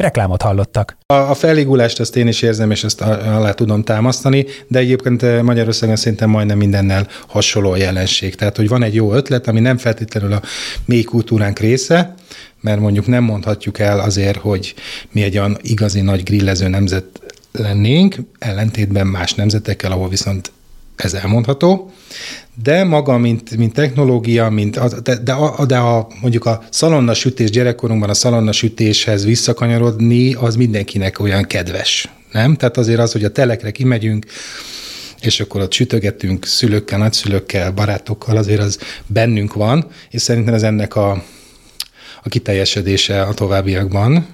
Reklámot hallottak. A, a feligulást azt én is érzem, és ezt alá tudom támasztani, de egyébként eh, Magyarországon szerintem majdnem mindennel hasonló a jelenség. Tehát, hogy van egy jó ötlet, ami nem feltétlenül a mély kultúránk része, mert mondjuk nem mondhatjuk el azért, hogy mi egy olyan igazi nagy grillező nemzet lennénk, ellentétben más nemzetekkel, ahol viszont ez elmondható, de maga, mint, mint technológia, mint de, de, a, de a, mondjuk a szalonna sütés gyerekkorunkban a szalonna sütéshez visszakanyarodni, az mindenkinek olyan kedves, nem? Tehát azért az, hogy a telekre kimegyünk, és akkor ott sütögetünk szülőkkel, nagyszülőkkel, barátokkal, azért az bennünk van, és szerintem ez ennek a, a kiteljesedése a továbbiakban.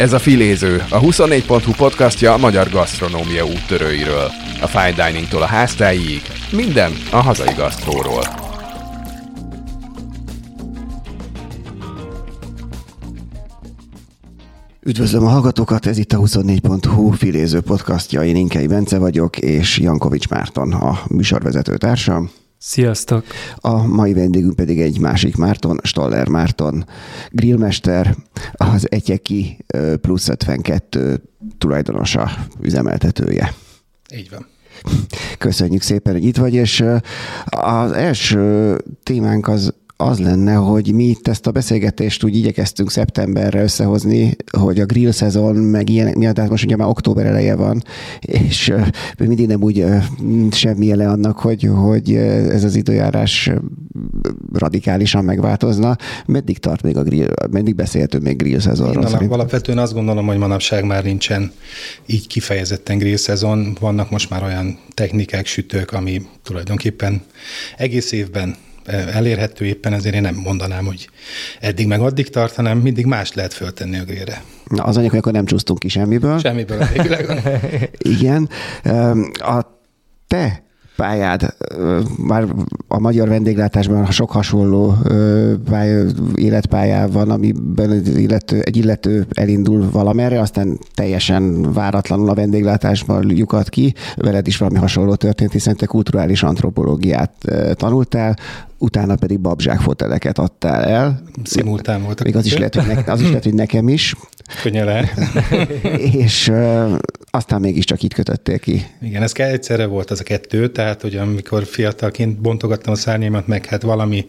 Ez a Filéző, a 24.hu podcastja a magyar gasztronómia úttörőiről. A fine diningtól a háztáig, minden a hazai gasztróról. Üdvözlöm a hallgatókat, ez itt a 24.hu filéző podcastja, én Inkei Bence vagyok, és Jankovics Márton a műsorvezető társam. Sziasztok! A mai vendégünk pedig egy másik Márton, Stoller Márton, grillmester, az Egyeki plusz 52 tulajdonosa, üzemeltetője. Így van. Köszönjük szépen, hogy itt vagy, és az első témánk az az lenne, hogy mi itt ezt a beszélgetést úgy igyekeztünk szeptemberre összehozni, hogy a grill szezon, meg ilyen miatt, hát most ugye már október eleje van, és mindig nem úgy semmi jele annak, hogy, hogy ez az időjárás radikálisan megváltozna. Meddig tart még a grill, meddig beszélhető még grill szezonról? Én alapvetően azt gondolom, hogy manapság már nincsen így kifejezetten grill szezon. Vannak most már olyan technikák, sütők, ami tulajdonképpen egész évben elérhető éppen, ezért én nem mondanám, hogy eddig meg addig tart, hanem mindig más lehet föltenni a grére. Na, az anyag, hogy akkor nem csúsztunk ki semmiből. Semmiből a Igen. A te pályád, már a magyar vendéglátásban sok hasonló pálya, életpályá van, amiben egy illető, egy illető elindul valamerre, aztán teljesen váratlanul a vendéglátásban lyukat ki. Veled is valami hasonló történt, hiszen te kulturális antropológiát tanultál, utána pedig babzsákfoteleket adtál el. Szimultán voltak. Még az is, lehet, hogy ne, az is lehet, hogy nekem is. Könnye lehet. és aztán mégiscsak itt kötöttél ki. Igen, ez egyszerre volt az a kettő, tehát hogy amikor fiatalként bontogattam a szárnyaimat, meg hát valami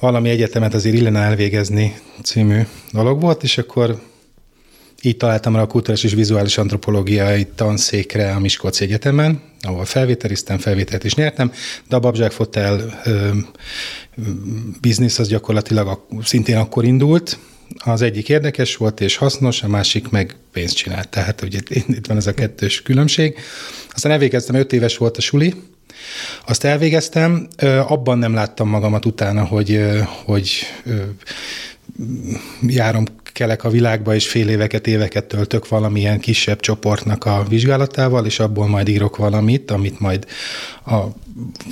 valami egyetemet azért illene elvégezni című dolog volt, és akkor így találtam rá a kulturális és vizuális antropológiai tanszékre a Miskolci Egyetemen, ahol felvételiztem, felvételt is nyertem, de a Babzsák Fotel biznisz az gyakorlatilag a, szintén akkor indult, az egyik érdekes volt és hasznos, a másik meg pénzt csinált. Tehát ugye itt van ez a kettős különbség. Aztán elvégeztem, öt éves volt a suli, azt elvégeztem, abban nem láttam magamat utána, hogy, hogy járom kelek a világba, és fél éveket, éveket töltök valamilyen kisebb csoportnak a vizsgálatával, és abból majd írok valamit, amit majd a,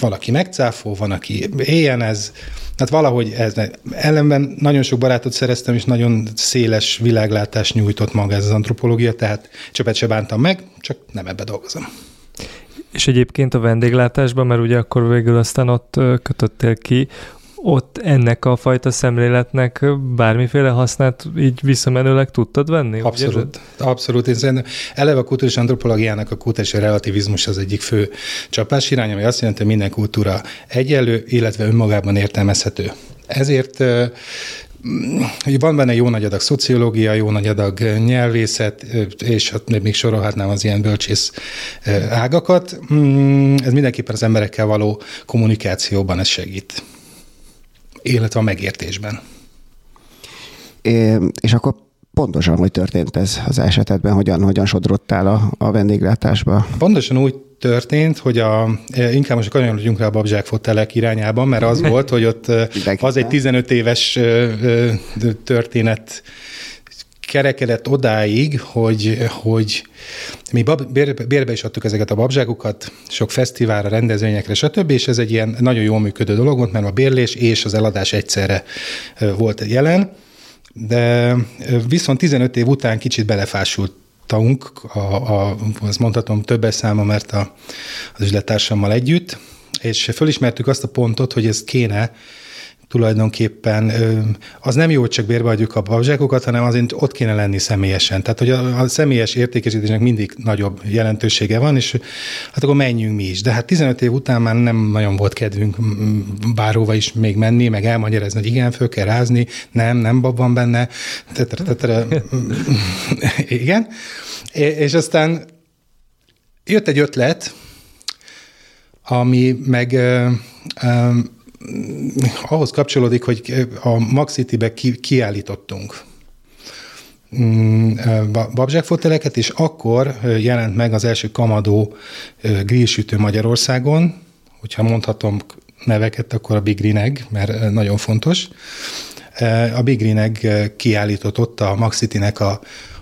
valaki megcáfol, van, aki éljen ez. Hát valahogy ez, ellenben nagyon sok barátot szereztem, és nagyon széles világlátást nyújtott maga ez az antropológia, tehát csöpet se bántam meg, csak nem ebbe dolgozom. És egyébként a vendéglátásban, mert ugye akkor végül aztán ott kötöttél ki, ott ennek a fajta szemléletnek bármiféle hasznát így visszamenőleg tudtad venni? Abszolút. Ugye? Abszolút. Én szerintem eleve a kultúrás antropológiának a kultúrás relativizmus az egyik fő csapás irány, ami azt jelenti, hogy minden kultúra egyenlő, illetve önmagában értelmezhető. Ezért van benne jó nagy adag szociológia, jó nagy adag nyelvészet, és hát még sorolhatnám az ilyen bölcsész ágakat. Mm, ez mindenképpen az emberekkel való kommunikációban ez segít illetve a megértésben. É, és akkor pontosan, hogy történt ez az esetedben, hogyan, hogyan sodrottál a, a vendéglátásba? Pontosan úgy történt, hogy a, inkább most kanyarodjunk rá a babzsák fotelek irányában, mert az volt, hogy ott az egy 15 éves történet kerekedett odáig, hogy, hogy mi bab, bér, bérbe is adtuk ezeket a babzsákokat, sok fesztiválra, rendezvényekre, stb., és ez egy ilyen nagyon jól működő dolog volt, mert a bérlés és az eladás egyszerre volt jelen, de viszont 15 év után kicsit belefásult a, a, azt mondhatom többes száma, mert a, az üzlettársammal együtt, és fölismertük azt a pontot, hogy ez kéne tulajdonképpen az nem jó, hogy csak bérbe adjuk a babzsákokat, hanem azért ott kéne lenni személyesen. Tehát, hogy a, a személyes értékesítésnek mindig nagyobb jelentősége van, és hát akkor menjünk mi is. De hát 15 év után már nem nagyon volt kedvünk bárhova is még menni, meg elmagyarázni, hogy igen, föl kell rázni, nem, nem bab van benne. igen. És aztán jött egy ötlet, ami meg ahhoz kapcsolódik, hogy a Max City-be ki, kiállítottunk mm, babzsákfoteleket, és akkor jelent meg az első kamadó grillsütő Magyarországon, hogyha mondhatom neveket, akkor a Big Green mert nagyon fontos. A Big Green kiállított ott a Max City-nek a,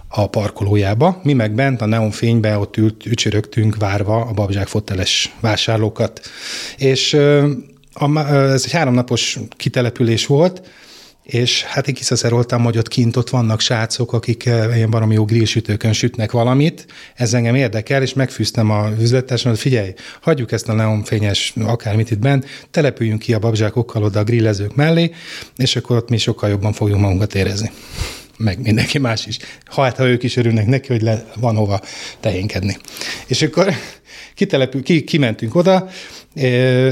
a parkolójába. Mi meg bent a neonfénybe ott ült, ücsörögtünk várva a babzsákfoteles vásárlókat. És a, ez egy háromnapos kitelepülés volt, és hát én kiszaszeroltam, hogy ott kint ott vannak srácok, akik ilyen baromi jó grillsütőkön sütnek valamit, ez engem érdekel, és megfűztem a üzlettársan, hogy figyelj, hagyjuk ezt a neonfényes akármit itt bent, települjünk ki a babzsákokkal oda a grillezők mellé, és akkor ott mi sokkal jobban fogjuk magunkat érezni. Meg mindenki más is. Ha hát, ha ők is örülnek neki, hogy le, van hova tehénkedni. És akkor kitelepül, ki, kimentünk oda,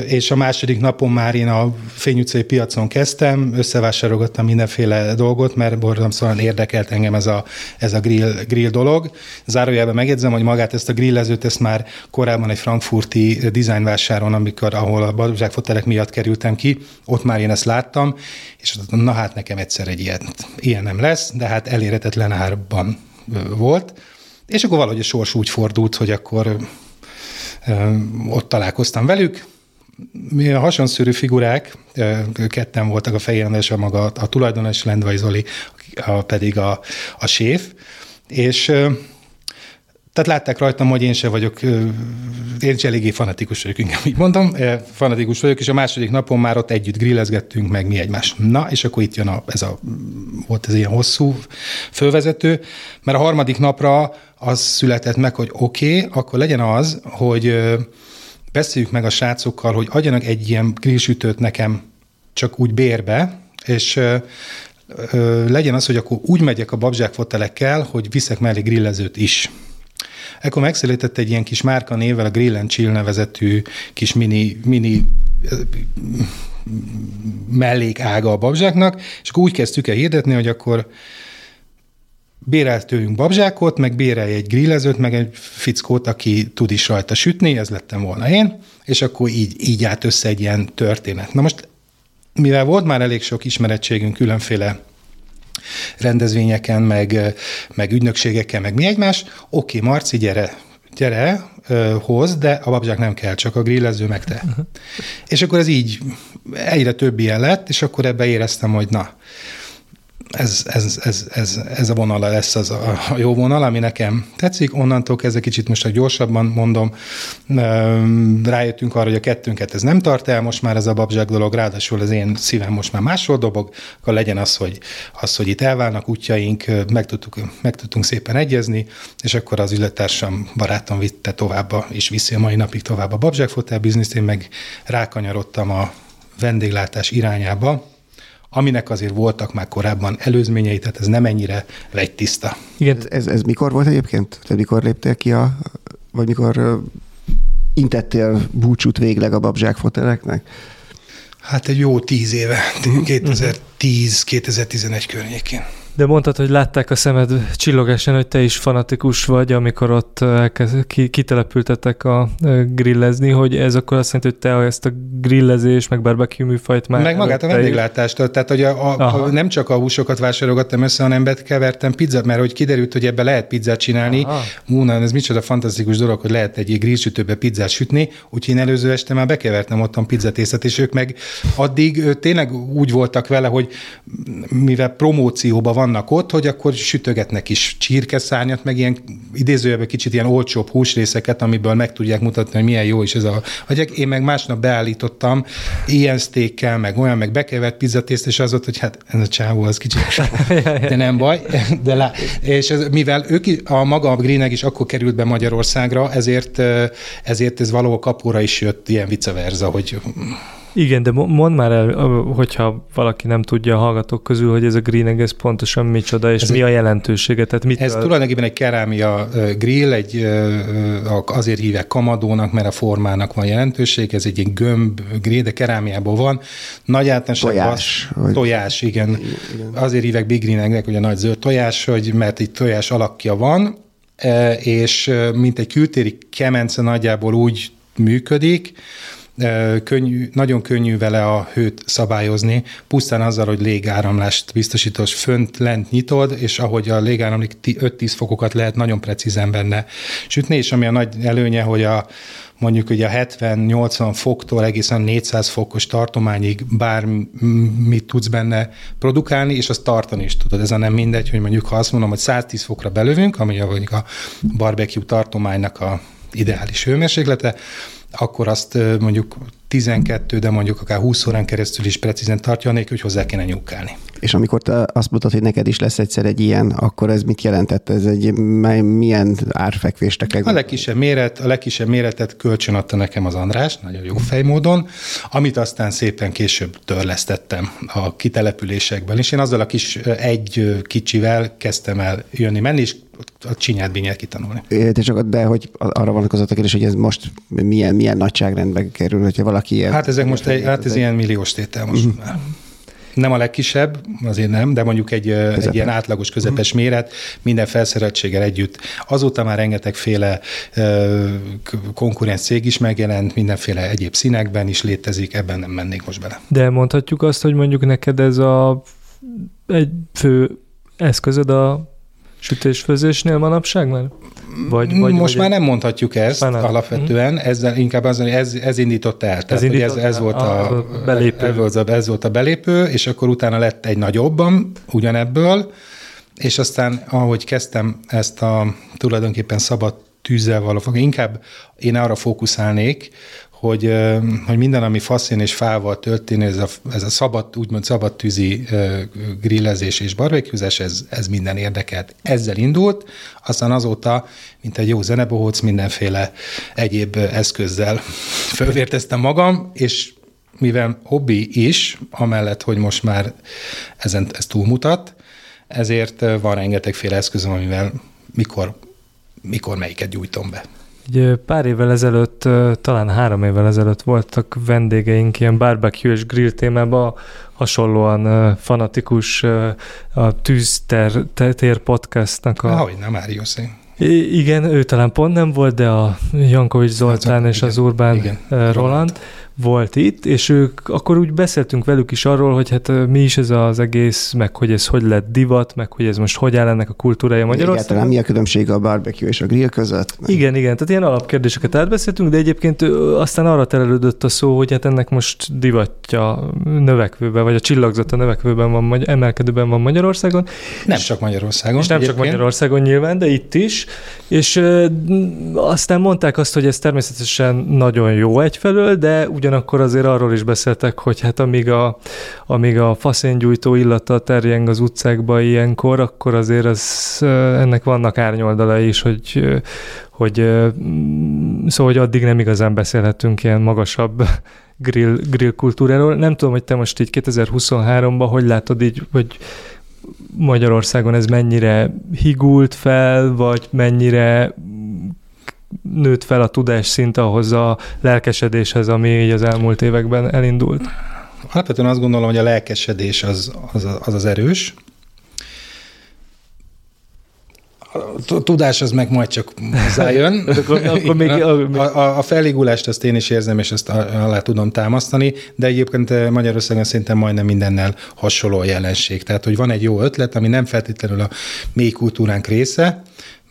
és a második napon már én a Fény piacon kezdtem, összevásárolgattam mindenféle dolgot, mert borzalmasan érdekelt engem ez a, ez a grill, grill dolog. Zárójelben megjegyzem, hogy magát ezt a grillezőt, ezt már korábban egy frankfurti dizájnvásáron, amikor, ahol a bazsák miatt kerültem ki, ott már én ezt láttam, és na hát nekem egyszer egy ilyen, ilyen nem lesz, de hát elérhetetlen árban volt. És akkor valahogy a sors úgy fordult, hogy akkor ott találkoztam velük, mi a hasonszörű figurák, ketten voltak a fején, és a maga a tulajdonos, Lendvai Zoli, a, pedig a, a séf, és tehát látták rajtam, hogy én se vagyok, én is eléggé fanatikus vagyok, inkább így mondom, fanatikus vagyok, és a második napon már ott együtt grillezgettünk meg mi egymás. Na, és akkor itt jön a, ez a, volt ez ilyen hosszú fölvezető, mert a harmadik napra az született meg, hogy oké, okay, akkor legyen az, hogy beszéljük meg a srácokkal, hogy adjanak egy ilyen grillsütőt nekem csak úgy bérbe, és legyen az, hogy akkor úgy megyek a babzsákfotelekkel, hogy viszek mellé grillezőt is. Ekkor megszületett egy ilyen kis márka névvel, a Grill and Chill nevezetű kis mini, mini mellékága a babzsáknak, és akkor úgy kezdtük el hirdetni, hogy akkor bérelt tőlünk babzsákot, meg bérelj egy grillezőt, meg egy fickót, aki tud is rajta sütni, ez lettem volna én, és akkor így, így állt össze egy ilyen történet. Na most, mivel volt már elég sok ismerettségünk különféle rendezvényeken, meg, meg ügynökségeken, meg mi egymás, oké, okay, Marci, gyere, gyere, hoz, de a babzsák nem kell, csak a grillező meg te. Uh-huh. És akkor ez így egyre több ilyen lett, és akkor ebbe éreztem, hogy na, ez, ez, ez, ez, ez a vonala lesz az a, a jó vonal, ami nekem tetszik. Onnantól kezdve kicsit most gyorsabban mondom, rájöttünk arra, hogy a kettőnket ez nem tart el, most már ez a babzsák dolog, ráadásul az én szívem most már máshol dobog, akkor legyen az, hogy, az, hogy itt elválnak útjaink, meg, tudtuk, meg tudtunk szépen egyezni, és akkor az üzlettársam, barátom vitte tovább, és viszi a mai napig tovább a babzsák fotel bizniszt, én meg rákanyarodtam a vendéglátás irányába, aminek azért voltak már korábban előzményei, tehát ez nem ennyire tiszta. Igen. Ez, ez, ez mikor volt egyébként? Te mikor léptél ki a, vagy mikor intettél búcsút végleg a babzsák foteleknek? Hát egy jó tíz éve, 2010-2011 környékén. De mondtad, hogy látták a szemed csillogásán, hogy te is fanatikus vagy, amikor ott elkezd, ki, kitelepültetek a grillezni, hogy ez akkor azt jelenti, hogy te ezt a grillezés, meg barbecue műfajt már... Meg magát a vendéglátást, tehát hogy a, a, a, nem csak a húsokat vásárolgattam össze, hanem kevertem pizzát, mert hogy kiderült, hogy ebbe lehet pizzát csinálni. Ú, na, ez micsoda fantasztikus dolog, hogy lehet egy grillsütőbe pizzát sütni, úgyhogy én előző este már bekevertem ottan pizzatészet, és ők meg addig tényleg úgy voltak vele, hogy mivel promócióban vannak ott, hogy akkor sütögetnek is csirkeszárnyat, meg ilyen idézőjelben kicsit ilyen olcsóbb húsrészeket, amiből meg tudják mutatni, hogy milyen jó is ez a agyag. Én meg másnap beállítottam ilyen sztékkel, meg olyan, meg bekevert pizzatészt, és az volt, hogy hát ez a csávó az kicsit, de nem baj. De lá, és ez, mivel ők, a maga a Greeneg is akkor került be Magyarországra, ezért, ezért ez valahol kapóra is jött ilyen vice versa, hogy igen, de mondd már el, hogyha valaki nem tudja a hallgatók közül, hogy ez a green ez pontosan micsoda, és ez mi a jelentősége? Tehát mit ez a... tulajdonképpen egy kerámia grill, egy, azért hívják kamadónak, mert a formának van jelentőség, ez egy ilyen gömb grill, de kerámiából van. Nagy általánosságban tojás, vagy... tojás, igen. igen. Azért hívják big greennek, hogy a nagy zöld tojás, hogy mert egy tojás alakja van, és mint egy kültéri kemence nagyjából úgy működik, könnyű, nagyon könnyű vele a hőt szabályozni, pusztán azzal, hogy légáramlást biztosítós fönt, lent nyitod, és ahogy a légáramlik 5-10 fokokat lehet nagyon precízen benne sütni, és ami a nagy előnye, hogy a mondjuk ugye a 70-80 foktól egészen 400 fokos tartományig bármit tudsz benne produkálni, és azt tartani is tudod. Ez nem mindegy, hogy mondjuk ha azt mondom, hogy 110 fokra belövünk, ami a, a barbecue tartománynak a ideális hőmérséklete, akkor azt mondjuk 12, de mondjuk akár 20 órán keresztül is precízen tartja, nélkül, hogy hozzá kéne nyúkálni. És amikor te azt mondtad, hogy neked is lesz egyszer egy ilyen, akkor ez mit jelentett? Ez egy milyen árfekvést tekeg? A legkisebb, méret, a legkisebb méretet kölcsön adta nekem az András, nagyon jó fejmódon, amit aztán szépen később törlesztettem a kitelepülésekben, és én azzal a kis egy kicsivel kezdtem el jönni, menni, és a csinyát binyát kitanulni. De, csak, de hogy arra vonatkozott a kérdés, hogy ez most milyen, milyen nagyságrendbe kerül, hogyha valaki ilyen... Hát ezek most egy, hát ez ilyen milliós tétel most uh-huh. már. Nem a legkisebb, azért nem, de mondjuk egy, egy ilyen átlagos, közepes uh-huh. méret, minden felszereltséggel együtt. Azóta már rengetegféle uh, konkurens cég is megjelent, mindenféle egyéb színekben is létezik, ebben nem mennék most bele. De mondhatjuk azt, hogy mondjuk neked ez a egy fő eszközöd a sütésfőzésnél manapság már? Vagy, vagy, Most vagy már nem mondhatjuk ezt nem. alapvetően, ezzel inkább az, hogy ez, ez indította el. Tehát, ez, indított ez, ez, volt a, a belépő. Ez, volt a, ez volt a belépő, és akkor utána lett egy nagyobban ugyanebből, és aztán ahogy kezdtem ezt a tulajdonképpen szabad tűzzel való, inkább én arra fókuszálnék, hogy, hogy minden, ami faszén és fával történik, ez a, ez a szabad, úgymond szabad tűzi grillezés és barbecuezás, ez, ez minden érdekelt. Ezzel indult, aztán azóta, mint egy jó zenebohóc, mindenféle egyéb eszközzel fölvérteztem magam, és mivel hobbi is, amellett, hogy most már ezen ez túlmutat, ezért van rengetegféle eszközöm, amivel mikor, mikor melyiket gyújtom be. Egy pár évvel ezelőtt, talán három évvel ezelőtt voltak vendégeink ilyen barbecue és grill témában, hasonlóan fanatikus a Tűztér podcastnak a... Ahogy nem, Mário igen, ő talán pont nem volt, de a Jankovics Zoltán és igen, az Urbán igen, Roland volt itt, és ők, akkor úgy beszéltünk velük is arról, hogy hát mi is ez az egész, meg hogy ez hogy lett divat, meg hogy ez most hogy áll ennek a kultúrája Magyarországon. Egyáltalán mi a különbség a barbecue és a grill között? Igen, igen, tehát ilyen alapkérdéseket átbeszéltünk, de egyébként aztán arra terelődött a szó, hogy hát ennek most divatja növekvőben, vagy a csillagzata növekvőben van, emelkedőben van Magyarországon. Nem és, csak Magyarországon. És nem egyébként. csak Magyarországon nyilván, de itt is. És ö, aztán mondták azt, hogy ez természetesen nagyon jó egyfelől, de ugyanakkor azért arról is beszéltek, hogy hát amíg a, amíg a faszéngyújtó illata terjeng az utcákba ilyenkor, akkor azért ez, ennek vannak árnyoldalai is, hogy, hogy szóval, hogy addig nem igazán beszélhetünk ilyen magasabb grill, grill kultúráról. Nem tudom, hogy te most így 2023-ban hogy látod így, hogy Magyarországon ez mennyire higult fel, vagy mennyire nőtt fel a tudás szint ahhoz a lelkesedéshez, ami így az elmúlt években elindult? Alapvetően azt gondolom, hogy a lelkesedés az az, az, az erős. A tudás az meg majd csak hozzájön. akkor, akkor még, a, a, a feligulást azt én is érzem, és ezt alá tudom támasztani, de egyébként Magyarországon szerintem majdnem mindennel hasonló a jelenség. Tehát, hogy van egy jó ötlet, ami nem feltétlenül a mély kultúránk része,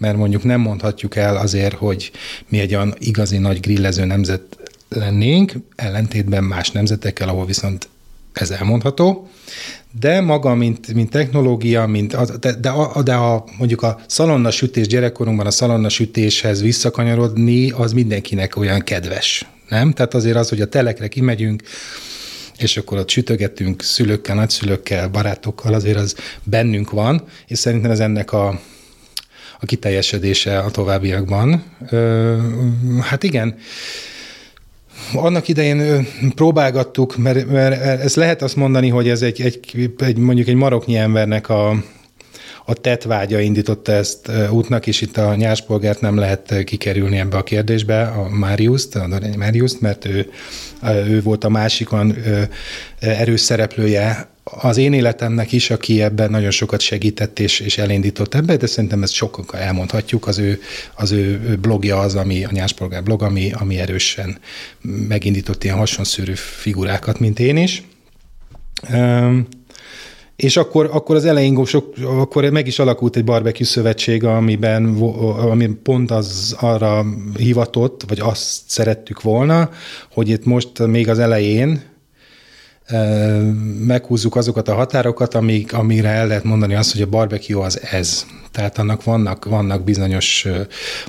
mert mondjuk nem mondhatjuk el azért, hogy mi egy olyan igazi nagy grillező nemzet lennénk, ellentétben más nemzetekkel, ahol viszont ez elmondható, de maga, mint, mint technológia, mint az, de, de, a, de a, mondjuk a szalonna sütés gyerekkorunkban a szalonna sütéshez visszakanyarodni, az mindenkinek olyan kedves, nem? Tehát azért az, hogy a telekre kimegyünk, és akkor ott sütögetünk szülőkkel, nagyszülőkkel, barátokkal, azért az bennünk van, és szerintem ez ennek a, a kiteljesedése a továbbiakban. Hát igen, annak idején próbálgattuk, mert, mert ez lehet azt mondani, hogy ez egy, egy, egy mondjuk egy maroknyi embernek a, a tetvágya indította ezt útnak, és itt a nyárspolgárt nem lehet kikerülni ebbe a kérdésbe, a Máriuszt, a Máriuszt, mert ő, ő volt a másik olyan erős szereplője az én életemnek is, aki ebben nagyon sokat segített és, és elindított ebbe, de szerintem ezt sokkal elmondhatjuk, az ő, az ő blogja az, ami a nyáspolgár blog, ami, ami erősen megindított ilyen hasonszűrű figurákat, mint én is. Um, és akkor, akkor az elején sok, akkor meg is alakult egy barbecue szövetség, amiben, ami pont az arra hivatott, vagy azt szerettük volna, hogy itt most még az elején meghúzzuk azokat a határokat, amik, amire el lehet mondani azt, hogy a barbecue az ez. Tehát annak vannak, vannak bizonyos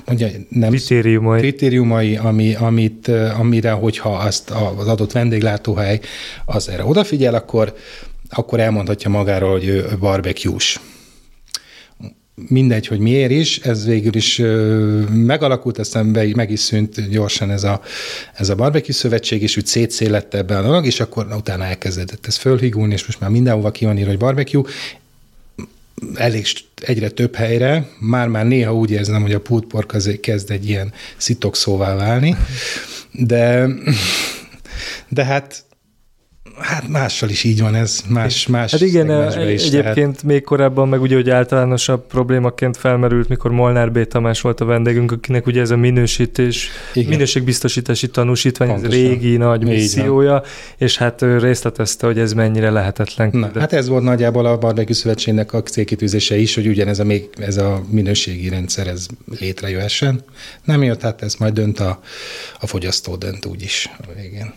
mondja, nem, kritériumai, kritériumai ami, amit, amire, hogyha azt az adott vendéglátóhely az erre odafigyel, akkor, akkor elmondhatja magáról, hogy ő barbecue-s mindegy, hogy miért is, ez végül is megalakult, aztán be, meg is szűnt gyorsan ez a, ez a barbecue szövetség, és úgy szétszélette ebben a dolog, és akkor na, utána elkezdett ez fölhigulni, és most már mindenhova ki van írva, hogy barbecue, elég egyre több helyre, már-már néha úgy érzem, hogy a pultpork az kezd egy ilyen szitokszóvá válni, de, de hát Hát mással is így van ez, más, más Hát igen, is egyébként lehet. még korábban meg ugye, hogy általánosabb problémaként felmerült, mikor Molnár B. Tamás volt a vendégünk, akinek ugye ez a minősítés, igen. minőségbiztosítási tanúsítvány, ez régi nagy missziója, és hát ő részletezte, hogy ez mennyire lehetetlen. Na, hát ez volt nagyjából a Barbecue Szövetségnek a célkitűzése is, hogy ugyanez a, még, ez a minőségi rendszer ez létrejöhessen. Nem jött, hát ez majd dönt a, a fogyasztó dönt úgyis a végén.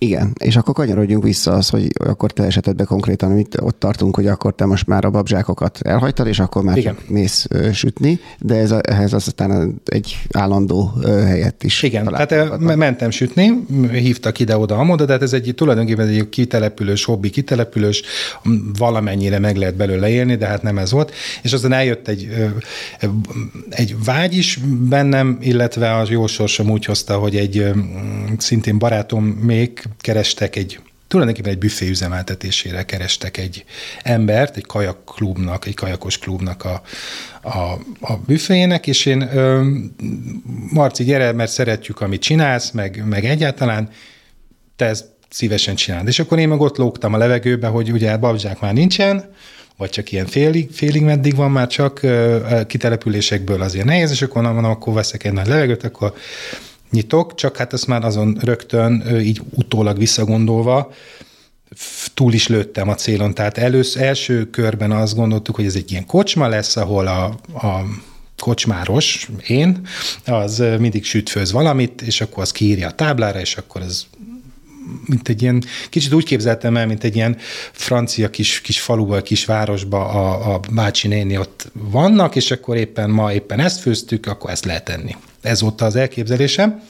Igen, és akkor kanyarodjunk vissza az, hogy akkor te esetedben konkrétan mit, ott tartunk, hogy akkor te most már a babzsákokat elhagytad, és akkor már Igen. csak mész ö, sütni, de ez a, ehhez aztán egy állandó ö, helyet is. Igen, tehát mentem sütni, hívtak ide-oda, de hát ez egy tulajdonképpen egy kitelepülős, hobbi kitelepülős, valamennyire meg lehet belőle élni, de hát nem ez volt. És aztán eljött egy, egy vágy is bennem, illetve az jó sorsom úgy hozta, hogy egy szintén barátom még kerestek egy tulajdonképpen egy büfé üzemeltetésére kerestek egy embert, egy kajakklubnak, egy kajakos klubnak a, a, a büféjének, és én ö, Marci, gyere, mert szeretjük, amit csinálsz, meg, meg egyáltalán, te ezt szívesen csinálod. És akkor én meg ott lógtam a levegőbe, hogy ugye babzsák már nincsen, vagy csak ilyen félig, félig meddig van már csak, kitelepülésekből azért nehéz, és akkor mondom, akkor veszek egy nagy levegőt, akkor nyitok, csak hát ezt már azon rögtön így utólag visszagondolva túl is lőttem a célon. Tehát először, első körben azt gondoltuk, hogy ez egy ilyen kocsma lesz, ahol a, a kocsmáros, én, az mindig sütfőz valamit, és akkor az kiírja a táblára, és akkor ez mint egy ilyen, kicsit úgy képzeltem el, mint egy ilyen francia kis, kis faluba, kis városba a, a bácsi néni ott vannak, és akkor éppen ma éppen ezt főztük, akkor ezt lehet tenni. Ez volt az elképzelésem.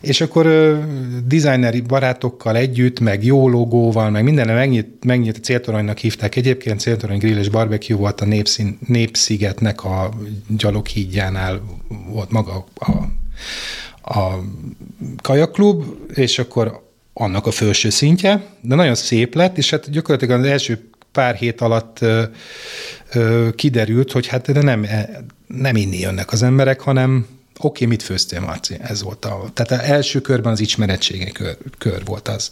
És akkor designeri barátokkal együtt, meg jó logóval, meg minden megnyit, megnyit céltoronynak hívták egyébként, céltorony grill és barbecue volt a Népszín, Népszigetnek a gyaloghídjánál volt maga a, a kajaklub, és akkor annak a felső szintje, de nagyon szép lett, és hát gyakorlatilag az első pár hét alatt ö, ö, kiderült, hogy hát de nem, nem inni jönnek az emberek, hanem oké, okay, mit főztél, Marci? Ez volt a... Tehát az első körben az ismeretsége kör, kör volt az.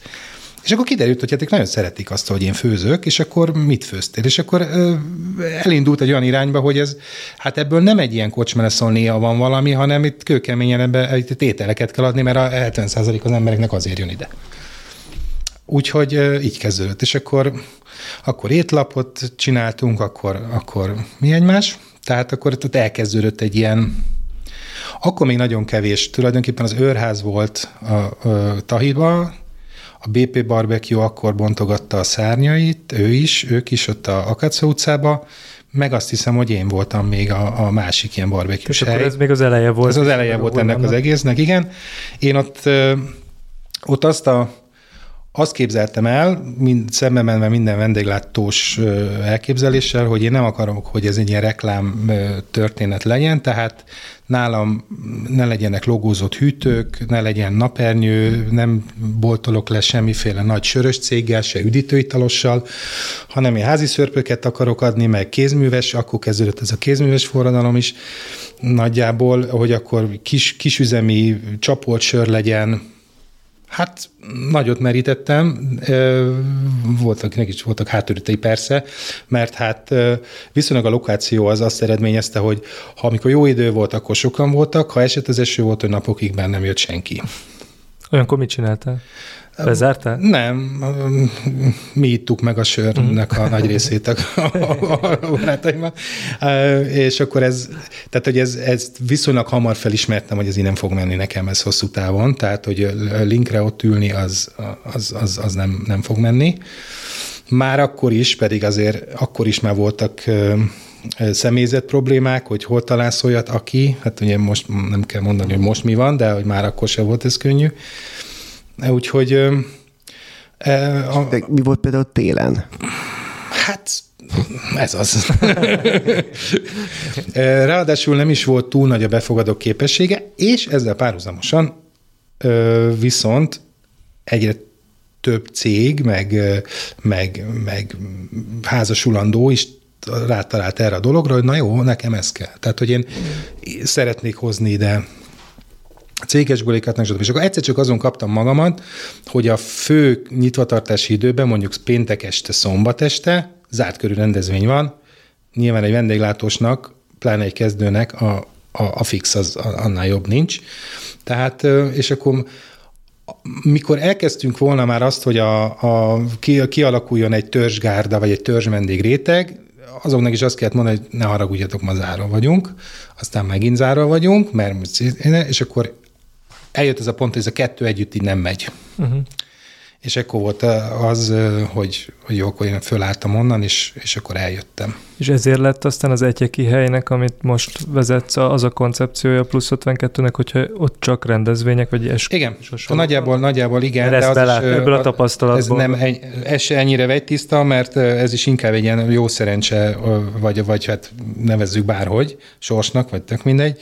És akkor kiderült, hogy hát nagyon szeretik azt, hogy én főzök, és akkor mit főztél? És akkor ö, elindult egy olyan irányba, hogy ez, hát ebből nem egy ilyen néha van valami, hanem itt kőkeményen ebbe itt ételeket kell adni, mert a 70% az embereknek azért jön ide. Úgyhogy ö, így kezdődött. És akkor, akkor étlapot csináltunk, akkor, akkor mi egymás? Tehát akkor ott elkezdődött egy ilyen, akkor még nagyon kevés, tulajdonképpen az őrház volt a, a Tahiba, a BP Barbecue akkor bontogatta a szárnyait, ő is, ők is ott a Akacsa utcába, meg azt hiszem, hogy én voltam még a, a másik ilyen barbecue És akkor ez még az eleje volt. Ez az eleje volt ennek az egésznek, igen. Én ott, ott azt a azt képzeltem el, mind, szembe menve minden vendéglátós elképzeléssel, hogy én nem akarok, hogy ez egy ilyen reklám történet legyen, tehát nálam ne legyenek logózott hűtők, ne legyen napernyő, nem boltolok le semmiféle nagy sörös céggel, se üdítőitalossal, hanem én házi szörpöket akarok adni, meg kézműves, akkor kezdődött ez a kézműves forradalom is. Nagyjából, hogy akkor kis, kisüzemi csapolt sör legyen, Hát nagyot merítettem, voltak, neki is voltak hátulütei persze, mert hát viszonylag a lokáció az azt eredményezte, hogy ha amikor jó idő volt, akkor sokan voltak, ha esett az eső volt, hogy napokig benne nem jött senki. Olyankor mit csináltál? Bezártál? Nem, mi ittuk meg a sörnek a nagy részét a, a, barátaimmal. És akkor ez, tehát hogy ez, ez viszonylag hamar felismertem, hogy ez így nem fog menni nekem ez hosszú távon, tehát hogy linkre ott ülni az, az, az, az nem, nem fog menni. Már akkor is, pedig azért akkor is már voltak személyzet problémák, hogy hol találsz olyat, aki, hát ugye most nem kell mondani, hogy most mi van, de hogy már akkor se volt ez könnyű. Úgyhogy... A, De mi volt például télen? Hát ez az. Ráadásul nem is volt túl nagy a befogadó képessége, és ezzel párhuzamosan viszont egyre több cég, meg, meg, meg házasulandó is rátalált erre a dologra, hogy na jó, nekem ez kell. Tehát, hogy én szeretnék hozni ide céges bulikat, stb. És akkor egyszer csak azon kaptam magamat, hogy a fő nyitvatartási időben, mondjuk péntek este, szombat este, zárt körű rendezvény van, nyilván egy vendéglátósnak, pláne egy kezdőnek a, a, a fix az annál jobb nincs. Tehát, és akkor mikor elkezdtünk volna már azt, hogy a, a, ki, kialakuljon egy törzsgárda, vagy egy törzs réteg, azoknak is azt kellett mondani, hogy ne haragudjatok, ma zárva vagyunk, aztán megint zárva vagyunk, mert és akkor eljött ez a pont, hogy ez a kettő együtt így nem megy. Uh-huh. És ekkor volt az, hogy, hogy jó, akkor én fölálltam onnan, és, és akkor eljöttem. És ezért lett aztán az egyeki helynek, amit most vezetsz, az a koncepciója plusz 52-nek, hogyha ott csak rendezvények, vagy eskü. Igen, nagyjából, nagyjából igen. de az belát, is, ebből a tapasztalatból. Ez nem ez se ennyire vegytiszta, mert ez is inkább egy ilyen jó szerencse, vagy, vagy hát nevezzük bárhogy, sorsnak, vagy tök mindegy.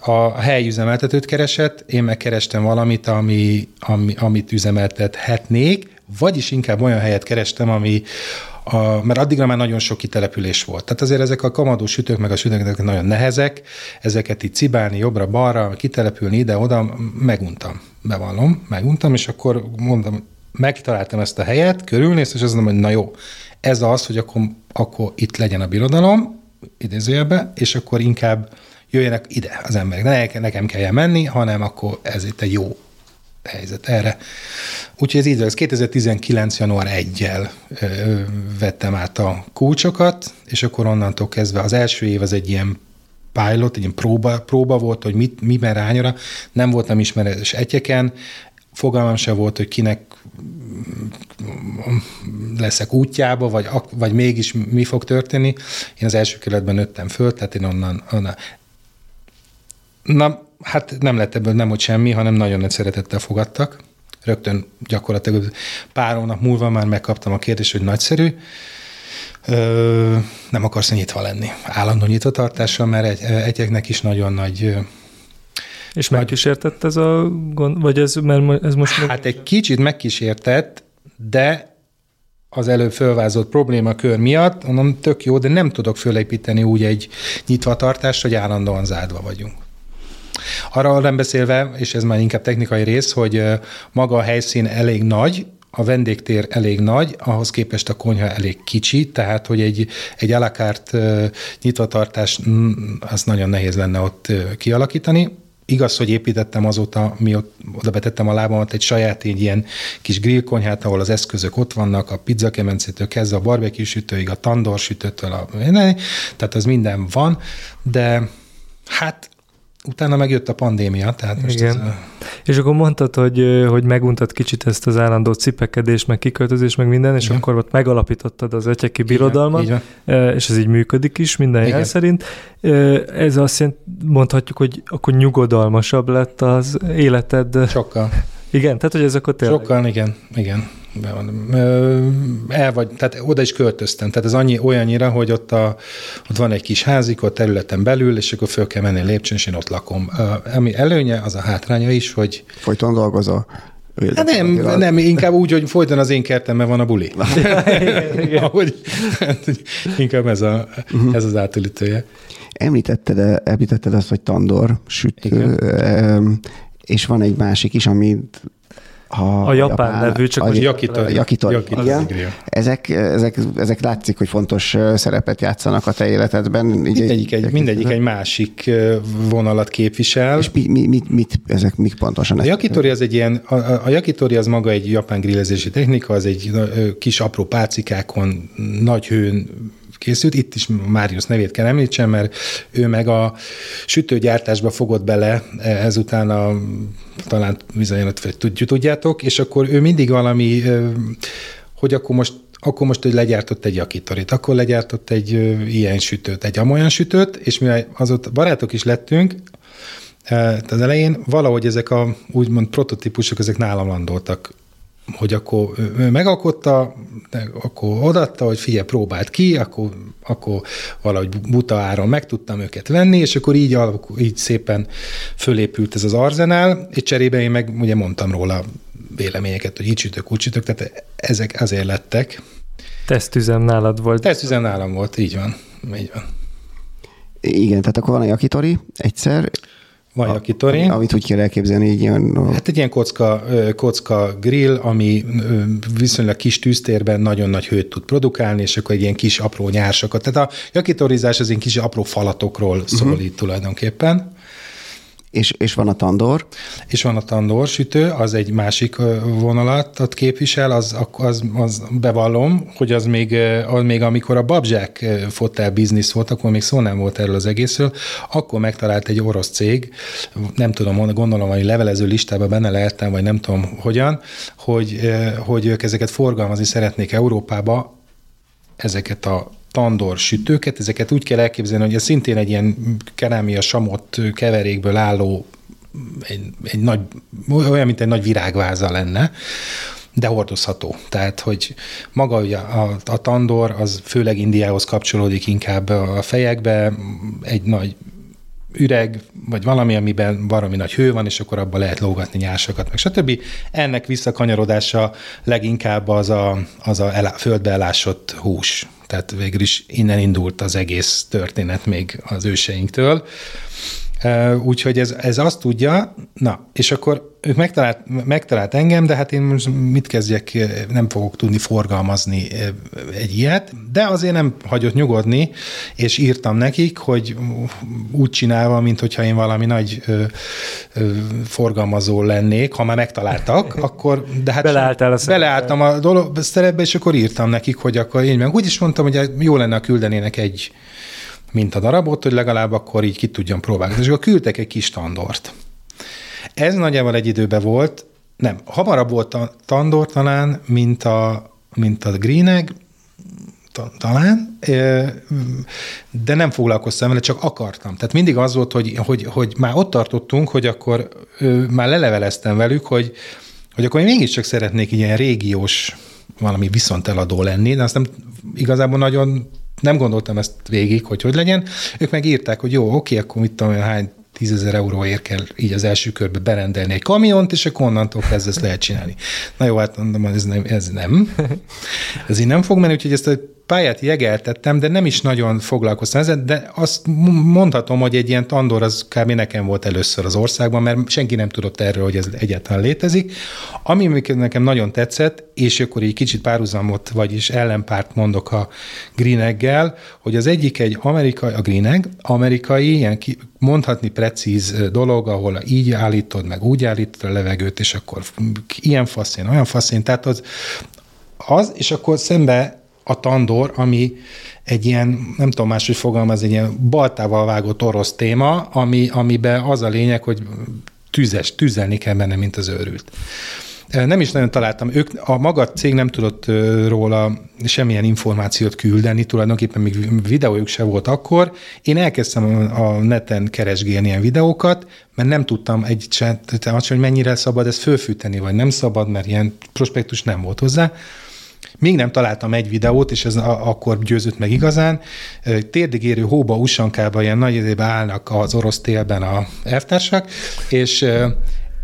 A helyüzemeltetőt keresett, én megkerestem valamit, ami, ami, amit üzemeltethetnék, vagyis inkább olyan helyet kerestem, ami, a, mert addigra már nagyon sok kitelepülés volt. Tehát azért ezek a kamadó sütők, meg a sütők nagyon nehezek, ezeket így cibálni jobbra-balra, kitelepülni ide-oda, meguntam, bevallom, meguntam, és akkor mondom, megtaláltam ezt a helyet, körülnéz, és azt mondom, hogy na jó, ez az, hogy akkor, akkor itt legyen a birodalom, idézőjelbe, és akkor inkább jöjjenek ide az emberek. Ne nekem kelljen menni, hanem akkor ez itt egy jó helyzet erre. Úgyhogy ez így ez 2019. január 1-jel vettem át a kulcsokat, és akkor onnantól kezdve az első év az egy ilyen pilot, egy ilyen próba, próba volt, hogy mit, miben rányora. Nem voltam ismeretes egyeken, fogalmam se volt, hogy kinek leszek útjába, vagy, vagy mégis mi fog történni. Én az első kerületben nőttem föl, tehát én onnan, onnan Na, hát nem lett ebből nem, hogy semmi, hanem nagyon nagy szeretettel fogadtak. Rögtön gyakorlatilag pár hónap múlva már megkaptam a kérdést, hogy nagyszerű, Ö, nem akarsz nyitva lenni. Állandó nyitvatartással, mert egy, egyeknek is nagyon nagy és megkísértett ez a gond, vagy ez, mert ez most... Hát egy kicsit megkísértett, de az előbb fölvázolt problémakör miatt, mondom, tök jó, de nem tudok fölépíteni úgy egy nyitvatartást, hogy állandóan zárva vagyunk. Arra nem beszélve, és ez már inkább technikai rész, hogy maga a helyszín elég nagy, a vendégtér elég nagy, ahhoz képest a konyha elég kicsi, tehát hogy egy, egy alakárt nyitvatartás, mm, az nagyon nehéz lenne ott kialakítani. Igaz, hogy építettem azóta, mi ott, oda betettem a lábamat egy saját egy ilyen kis grillkonyhát, ahol az eszközök ott vannak, a pizzakemencétől kezdve a barbecue sütőig, a tandor sütőtől, a, tehát az minden van, de hát utána megjött a pandémia, tehát most Igen. Ez a... És akkor mondtad, hogy, hogy meguntad kicsit ezt az állandó cipekedés, meg kiköltözés, meg minden, és Igen. akkor ott megalapítottad az ötyeki birodalmat, Igen. és ez így működik is minden Igen. jel szerint. Ez azt jelenti, mondhatjuk, hogy akkor nyugodalmasabb lett az életed. Sokkal. Igen, tehát hogy ez akkor tényleg... Sokkal, igen, igen el vagy, tehát oda is költöztem. Tehát ez annyi, olyannyira, hogy ott, a, ott van egy kis házik, ott területen belül, és akkor föl kell menni a lépcsőn, és én ott lakom. Ami előnye, az a hátránya is, hogy... Folyton dolgozol? Hát nem, nem, inkább úgy, hogy folyton az én kertemben van a buli. Ahogy, hát, inkább ez, a, uh-huh. ez az átülítője. Említetted, említetted azt, hogy tandor sütő, Igen. És van egy másik is, amit a, a japán, japán nevű, csak a, most Yakitori. Yakitori. Yakitori. Igen. Ezek, ezek, ezek látszik, hogy fontos szerepet játszanak a te életedben. Mindegyik egy, mindegyik egy másik vonalat képvisel. És mi, mi, mit, mit, ezek mik pontosan? A Yakitori az egy ilyen, a, a Yakitori az maga egy japán grillezési technika, az egy kis apró pácikákon, nagy hőn készült. Itt is Máriusz nevét kell említsem, mert ő meg a sütőgyártásba fogott bele ezután a talán bizonyos, tudjátok, és akkor ő mindig valami, hogy akkor most akkor most hogy legyártott egy jakitorit, akkor legyártott egy ilyen sütőt, egy amolyan sütőt, és mivel azóta barátok is lettünk, az elején valahogy ezek a úgymond prototípusok, ezek nálam landoltak hogy akkor ő megalkotta, akkor odatta, hogy figyelj, próbált ki, akkor, akkor valahogy buta áron meg tudtam őket venni, és akkor így, így szépen fölépült ez az arzenál, és cserébe én meg ugye mondtam róla véleményeket, hogy így sütök, úgy sütök, tehát ezek azért lettek. Tesztüzem nálad volt. Tesztüzem nálam volt, így van. Így van. Igen, tehát akkor van a Yakitori egyszer, Vajakitori. Amit úgy kell elképzelni, így ilyen... Hát egy ilyen kocka, kocka grill, ami viszonylag kis tűztérben nagyon nagy hőt tud produkálni, és akkor egy ilyen kis apró nyársokat. Tehát a jakitorizás az ilyen kis apró falatokról szól uh-huh. itt tulajdonképpen. És, és van a tandor. És van a tandor sütő, az egy másik vonalat képvisel, az, az, az bevallom, hogy az még, az még amikor a babzsák fotel biznisz volt, akkor még szó nem volt erről az egészről, akkor megtalált egy orosz cég, nem tudom, gondolom, hogy levelező listában benne lehettem, vagy nem tudom hogyan, hogy, hogy ők ezeket forgalmazni szeretnék Európába, ezeket a tandor sütőket, ezeket úgy kell elképzelni, hogy ez szintén egy ilyen kerámia samot keverékből álló egy, egy nagy, olyan, mint egy nagy virágváza lenne, de hordozható. Tehát, hogy maga ugye a, a tandor, az főleg Indiához kapcsolódik inkább a fejekbe, egy nagy üreg, vagy valami, amiben valami nagy hő van, és akkor abban lehet lógatni nyásokat, meg stb. Ennek visszakanyarodása leginkább az a, az a elá, földbe elásott hús. Tehát végül is innen indult az egész történet még az őseinktől. Úgyhogy ez, ez azt tudja, na, és akkor ők megtalált, megtalált engem, de hát én most mit kezdjek, nem fogok tudni forgalmazni egy ilyet, de azért nem hagyott nyugodni, és írtam nekik, hogy úgy csinálva, mint hogyha én valami nagy ö, ö, forgalmazó lennék, ha már megtaláltak, akkor, de hát Beleálltál a beleálltam a dolog szerepbe, és akkor írtam nekik, hogy akkor én meg úgy is mondtam, hogy jó lenne, küldenének egy mint a darabot, hogy legalább akkor így ki tudjam próbálni. És akkor küldtek egy kis tandort. Ez nagyjából egy időben volt, nem, hamarabb volt a tandor talán, mint a, mint a greeneg, talán, de nem foglalkoztam vele, csak akartam. Tehát mindig az volt, hogy, hogy, hogy már ott tartottunk, hogy akkor már leleveleztem velük, hogy, hogy akkor én mégiscsak szeretnék ilyen régiós valami viszonteladó lenni, de azt nem igazából nagyon nem gondoltam ezt végig, hogy hogy legyen. Ők meg írták, hogy jó, oké, akkor mit tudom, hány tízezer euróért kell így az első körbe berendelni egy kamiont, és akkor onnantól kezdve ezt lehet csinálni. Na jó, hát mondom, ez nem, ez nem. Ez így nem fog menni, úgyhogy ezt a pályát jegeltettem, de nem is nagyon foglalkoztam ezzel, de azt mondhatom, hogy egy ilyen tandor az kb. nekem volt először az országban, mert senki nem tudott erről, hogy ez egyáltalán létezik. Ami nekem nagyon tetszett, és akkor így kicsit párhuzamot, vagyis ellenpárt mondok a Greeneggel, hogy az egyik egy amerikai, a Greenegg, amerikai, ilyen mondhatni precíz dolog, ahol így állítod, meg úgy állítod a levegőt, és akkor ilyen faszén, olyan faszén, tehát az, az, és akkor szembe a tandor, ami egy ilyen, nem tudom máshogy fogalmaz, egy ilyen baltával vágott orosz téma, ami, amiben az a lényeg, hogy tüzes, tüzelni kell benne, mint az őrült. Nem is nagyon találtam. Ők, a maga cég nem tudott róla semmilyen információt küldeni, tulajdonképpen még videójuk se volt akkor. Én elkezdtem a neten keresgélni ilyen videókat, mert nem tudtam egy se, hogy mennyire szabad ezt fölfűteni, vagy nem szabad, mert ilyen prospektus nem volt hozzá. Még nem találtam egy videót, és ez a, akkor győzött meg igazán. Térdig érő hóba, usankába, ilyen nagy időben állnak az orosz télben a elvtársak, és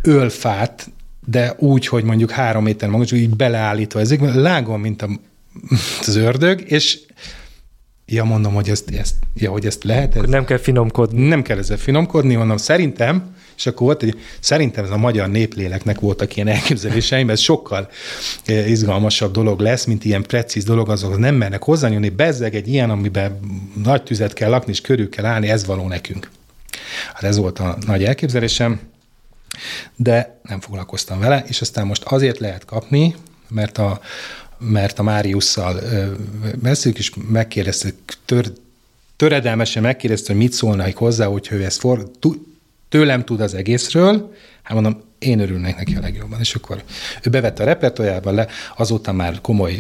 ölfát, de úgy, hogy mondjuk három méter magas, így beleállítva ezek, lágom, mint a, az ördög, és ja, mondom, hogy ezt, ezt, ja, hogy ezt lehet. Ez, nem kell finomkodni. Nem kell ezzel finomkodni, mondom, szerintem és akkor volt egy, szerintem ez a magyar népléleknek voltak ilyen elképzeléseim, ez sokkal eh, izgalmasabb dolog lesz, mint ilyen precíz dolog, azok nem mernek hozzányúlni, bezzeg egy ilyen, amiben nagy tüzet kell lakni, és körül kell állni, ez való nekünk. Hát ez volt a nagy elképzelésem, de nem foglalkoztam vele, és aztán most azért lehet kapni, mert a, mert a Máriusszal beszélünk, és megkérdeztük, tör, töredelmesen megkérdezte, hogy mit szólnak hozzá, hogyha ő ezt for, tőlem tud az egészről, hát mondom, én örülnék neki a legjobban. És akkor ő bevette a repertoárjába, le, azóta már komoly,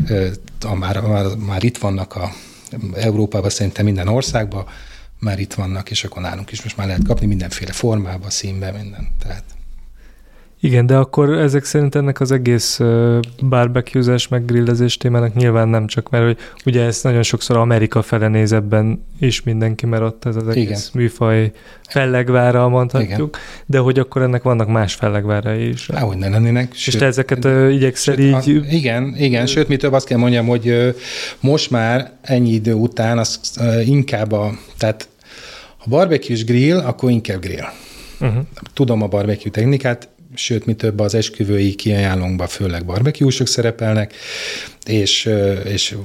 már, már, már itt vannak a Európában, szerintem minden országban, már itt vannak, és akkor nálunk is most már lehet kapni mindenféle formába, színbe, minden. Tehát igen, de akkor ezek szerint ennek az egész barbecuezás meg grillezés témának nyilván nem csak, mert hogy ugye ez nagyon sokszor Amerika fele néz ebben is mindenki, mert ott ez az egész Igen. műfaj fellegvára mondhatjuk, Igen. de hogy akkor ennek vannak más fellegvára is. Ahogy ne lennének. És te ezeket uh, igyekszel sőt, így... A, igen, igen, sőt, mi több azt kell mondjam, hogy most már ennyi idő után az uh, inkább a, tehát a barbecue grill, akkor inkább grill. Uh-huh. Tudom a barbecue technikát, sőt, mi több az esküvői kiajánlónkban főleg barbekiúsok szerepelnek, és, és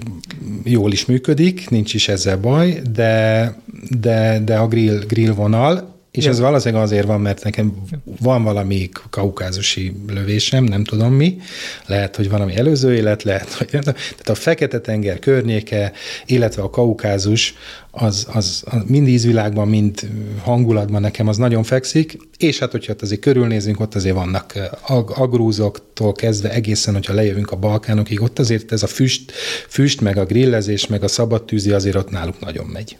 jól is működik, nincs is ezzel baj, de, de, de a grill, grill vonal, és ez valószínűleg azért van, mert nekem van valami kaukázusi lövésem, nem tudom mi, lehet, hogy valami előző élet, lehet, hogy nem tudom. Tehát a Fekete-tenger környéke, illetve a kaukázus, az, az, az mind ízvilágban, mind hangulatban nekem az nagyon fekszik, és hát, hogyha azért körülnézünk, ott azért vannak ag- agrúzoktól kezdve egészen, hogyha lejövünk a Balkánokig, ott azért ez a füst, füst meg a grillezés, meg a szabadtűzi azért ott náluk nagyon megy.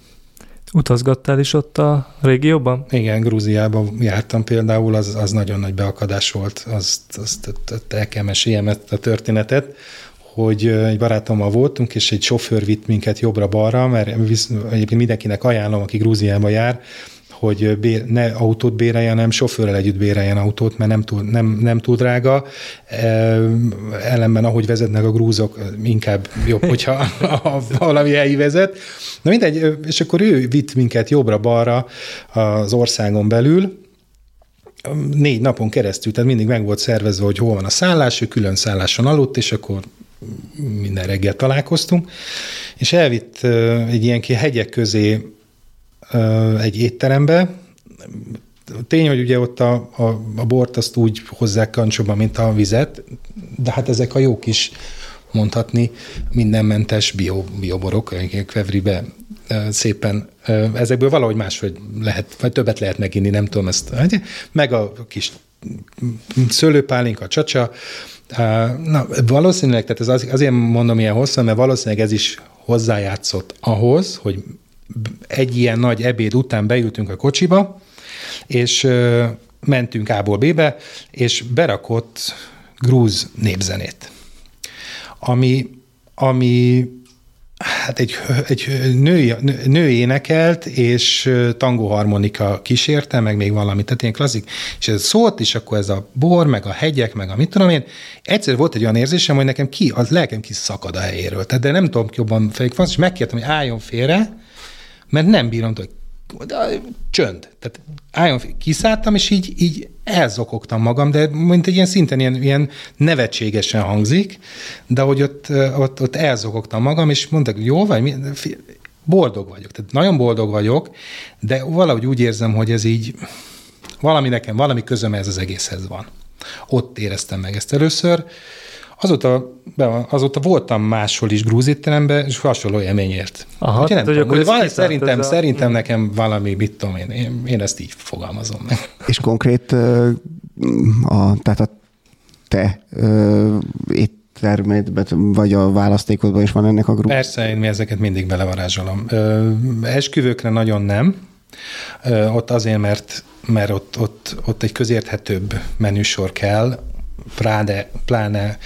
Utazgattál is ott a régióban? Igen, Grúziában jártam például, az, az nagyon nagy beakadás volt, azt, azt, azt el kell meséljem a történetet, hogy egy barátommal voltunk, és egy sofőr vitt minket jobbra-balra, mert egyébként mindenkinek ajánlom, aki Grúziába jár, hogy bér, ne autót béreljen, hanem sofőrrel együtt béreljen autót, mert nem túl, nem, nem túl drága. Ellenben, ahogy vezetnek a grúzok, inkább jobb, hogyha valami helyi vezet. Na mindegy, és akkor ő vitt minket jobbra-balra az országon belül, négy napon keresztül, tehát mindig meg volt szervezve, hogy hol van a szállás, ő külön szálláson aludt, és akkor minden reggel találkoztunk, és elvitt egy ilyen hegyek közé egy étterembe. Tény, hogy ugye ott a, a, a bort azt úgy hozzák kancsóba, mint a vizet, de hát ezek a jó kis, mondhatni, mindenmentes bio, bioborok, kvevribe szépen, ezekből valahogy máshogy lehet, vagy többet lehet meginni, nem tudom ezt, meg a kis szőlőpálinka, a csacsa, Na, valószínűleg, tehát ez azért mondom ilyen hosszan, mert valószínűleg ez is hozzájátszott ahhoz, hogy egy ilyen nagy ebéd után beültünk a kocsiba, és mentünk A-ból B-be, és berakott grúz népzenét. Ami, ami hát egy, egy nő, nő énekelt, és tangóharmonika kísérte, meg még valami, tehát ilyen klasszik, és ez szólt, és akkor ez a bor, meg a hegyek, meg a mit tudom én, egyszer volt egy olyan érzésem, hogy nekem ki, az lelkem ki szakad a helyéről, tehát de nem tudom jobban fejük van, és megkértem, hogy álljon félre, mert nem bírom, hogy csönd. Tehát álljon, kiszálltam, és így, így elzokogtam magam, de mint egy ilyen szinten ilyen, ilyen nevetségesen hangzik, de hogy ott, ott, ott elzokogtam magam, és mondták, hogy jó vagy, boldog vagyok. Tehát nagyon boldog vagyok, de valahogy úgy érzem, hogy ez így valami nekem, valami közöm ez az egészhez van. Ott éreztem meg ezt először. Azóta, azóta voltam máshol is grúzétteremben, és hasonló élményért. Aha, Ugye nem hogy tudom, hogy van, szerintem, a- szerintem nekem valami, mit tudom én, én, én ezt így fogalmazom meg. És konkrét, a, tehát a te éttermedben, vagy a választékodban is van ennek a grup? Persze, én ezeket mindig belevarázsolom. Ö, esküvőkre nagyon nem. Ö, ott azért, mert, mert ott, ott, ott egy közérthetőbb menüsor kell, pláne, pláne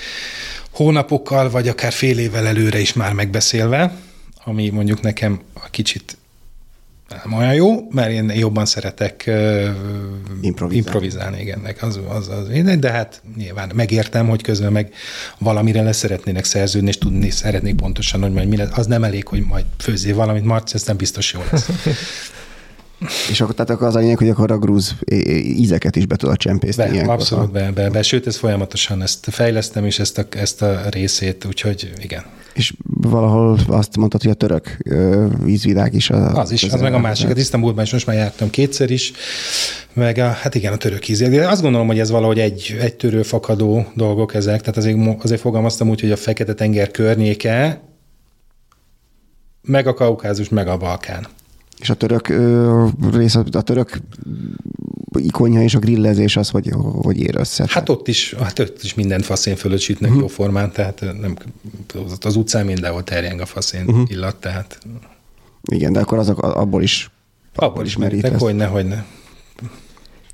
hónapokkal, vagy akár fél évvel előre is már megbeszélve, ami mondjuk nekem a kicsit nem olyan jó, mert én jobban szeretek uh, Improvizálni. improvizálni, igen, az, az, az, én, de hát nyilván megértem, hogy közben meg valamire le szeretnének szerződni, és tudni szeretnék pontosan, hogy majd mi lesz. Az nem elég, hogy majd főzzél valamit, Marci, ez nem biztos jó lesz. És akkor, tehát akkor az a lényeg, hogy akkor a grúz ízeket is be tudod csempészni. Be, ilyenkor. abszolút be, be, be, sőt, ez folyamatosan ezt fejlesztem is, ezt a, ezt a részét, úgyhogy igen. És valahol azt mondtad, hogy a török vízvilág is. A, Az is, az meg a másik. Hát Isztambulban is most már jártam kétszer is, meg a, hát igen, a török íz. De azt gondolom, hogy ez valahogy egy, egy törő fakadó dolgok ezek, tehát azért, azért fogalmaztam úgy, hogy a Fekete-tenger környéke, meg a Kaukázus, meg a Balkán. És a török rész, a török ikonja és a grillezés az, hogy, hogy ér össze. Hát ott is, hát ott is minden faszén fölött sütnek uh-huh. jóformán, tehát nem, az utcán mindenhol terjeng a faszén uh-huh. illat, tehát Igen, de akkor azok abból is abból is merítesz. merítek, hogyne, hogyne.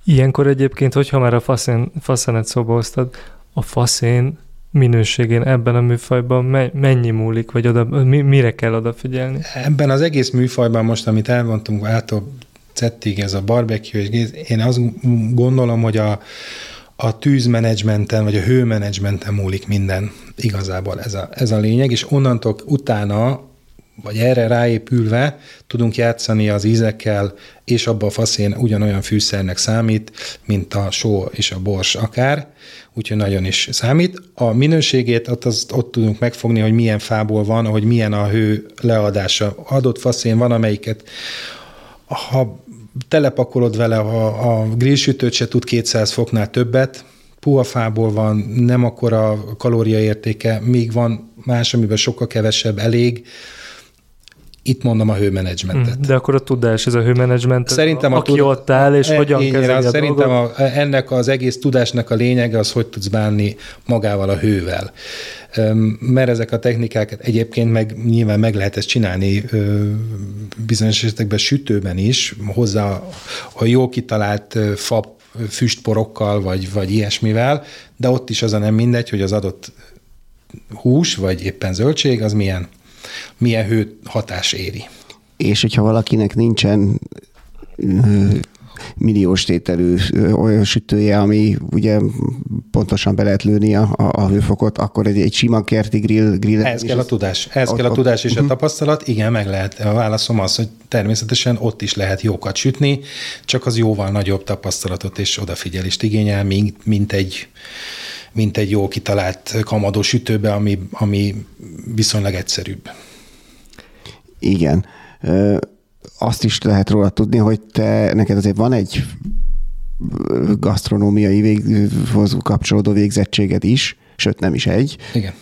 Ilyenkor egyébként, hogyha már a faszén, faszenet szóba hoztad, a faszén minőségén ebben a műfajban me- mennyi múlik, vagy oda, mi, mire kell odafigyelni? Ebben az egész műfajban most, amit elmondtunk ától cettig, ez a barbecue, és én azt gondolom, hogy a, a tűzmenedzsmenten, vagy a hőmenedzsmenten múlik minden. Igazából ez a, ez a lényeg, és onnantól utána, vagy erre ráépülve tudunk játszani az ízekkel, és abba a faszén ugyanolyan fűszernek számít, mint a só és a bors akár, úgyhogy nagyon is számít. A minőségét ott, az, ott tudunk megfogni, hogy milyen fából van, hogy milyen a hő leadása. Adott faszén van, amelyiket ha telepakolod vele a, a grillsütőt, se tud 200 foknál többet, puha fából van, nem akkora kalóriaértéke, még van más, amiben sokkal kevesebb, elég. Itt mondom a hőmenedzsmentet. De akkor a tudás, ez a hőmenedzsment, Szerintem a aki tud- ott áll, és E- hogyan kezeli a Szerintem a, ennek az egész tudásnak a lényege az, hogy tudsz bánni magával a hővel. Mert ezek a technikákat egyébként meg nyilván meg lehet ezt csinálni bizonyos esetekben sütőben is, hozzá a jó kitalált fa füstporokkal, vagy, vagy ilyesmivel, de ott is az a nem mindegy, hogy az adott hús, vagy éppen zöldség, az milyen, milyen hő hatás éri. És hogyha valakinek nincsen milliós tételű olyan sütője, ami ugye pontosan be lehet lőni a, a, a hőfokot, akkor egy, egy sima kerti grill, grill Ehhez kell a tudás. Ott- kell a tudás és a tapasztalat. Igen, meg lehet. A válaszom az, hogy természetesen ott is lehet jókat sütni, csak az jóval nagyobb tapasztalatot és odafigyelést igényel, mint, mint egy mint egy jó kitalált kamadó sütőbe, ami, ami viszonylag egyszerűbb. Igen. Azt is lehet róla tudni, hogy te, neked azért van egy gasztronómiai véghoz kapcsolódó végzettséged is, sőt nem is egy. Igen.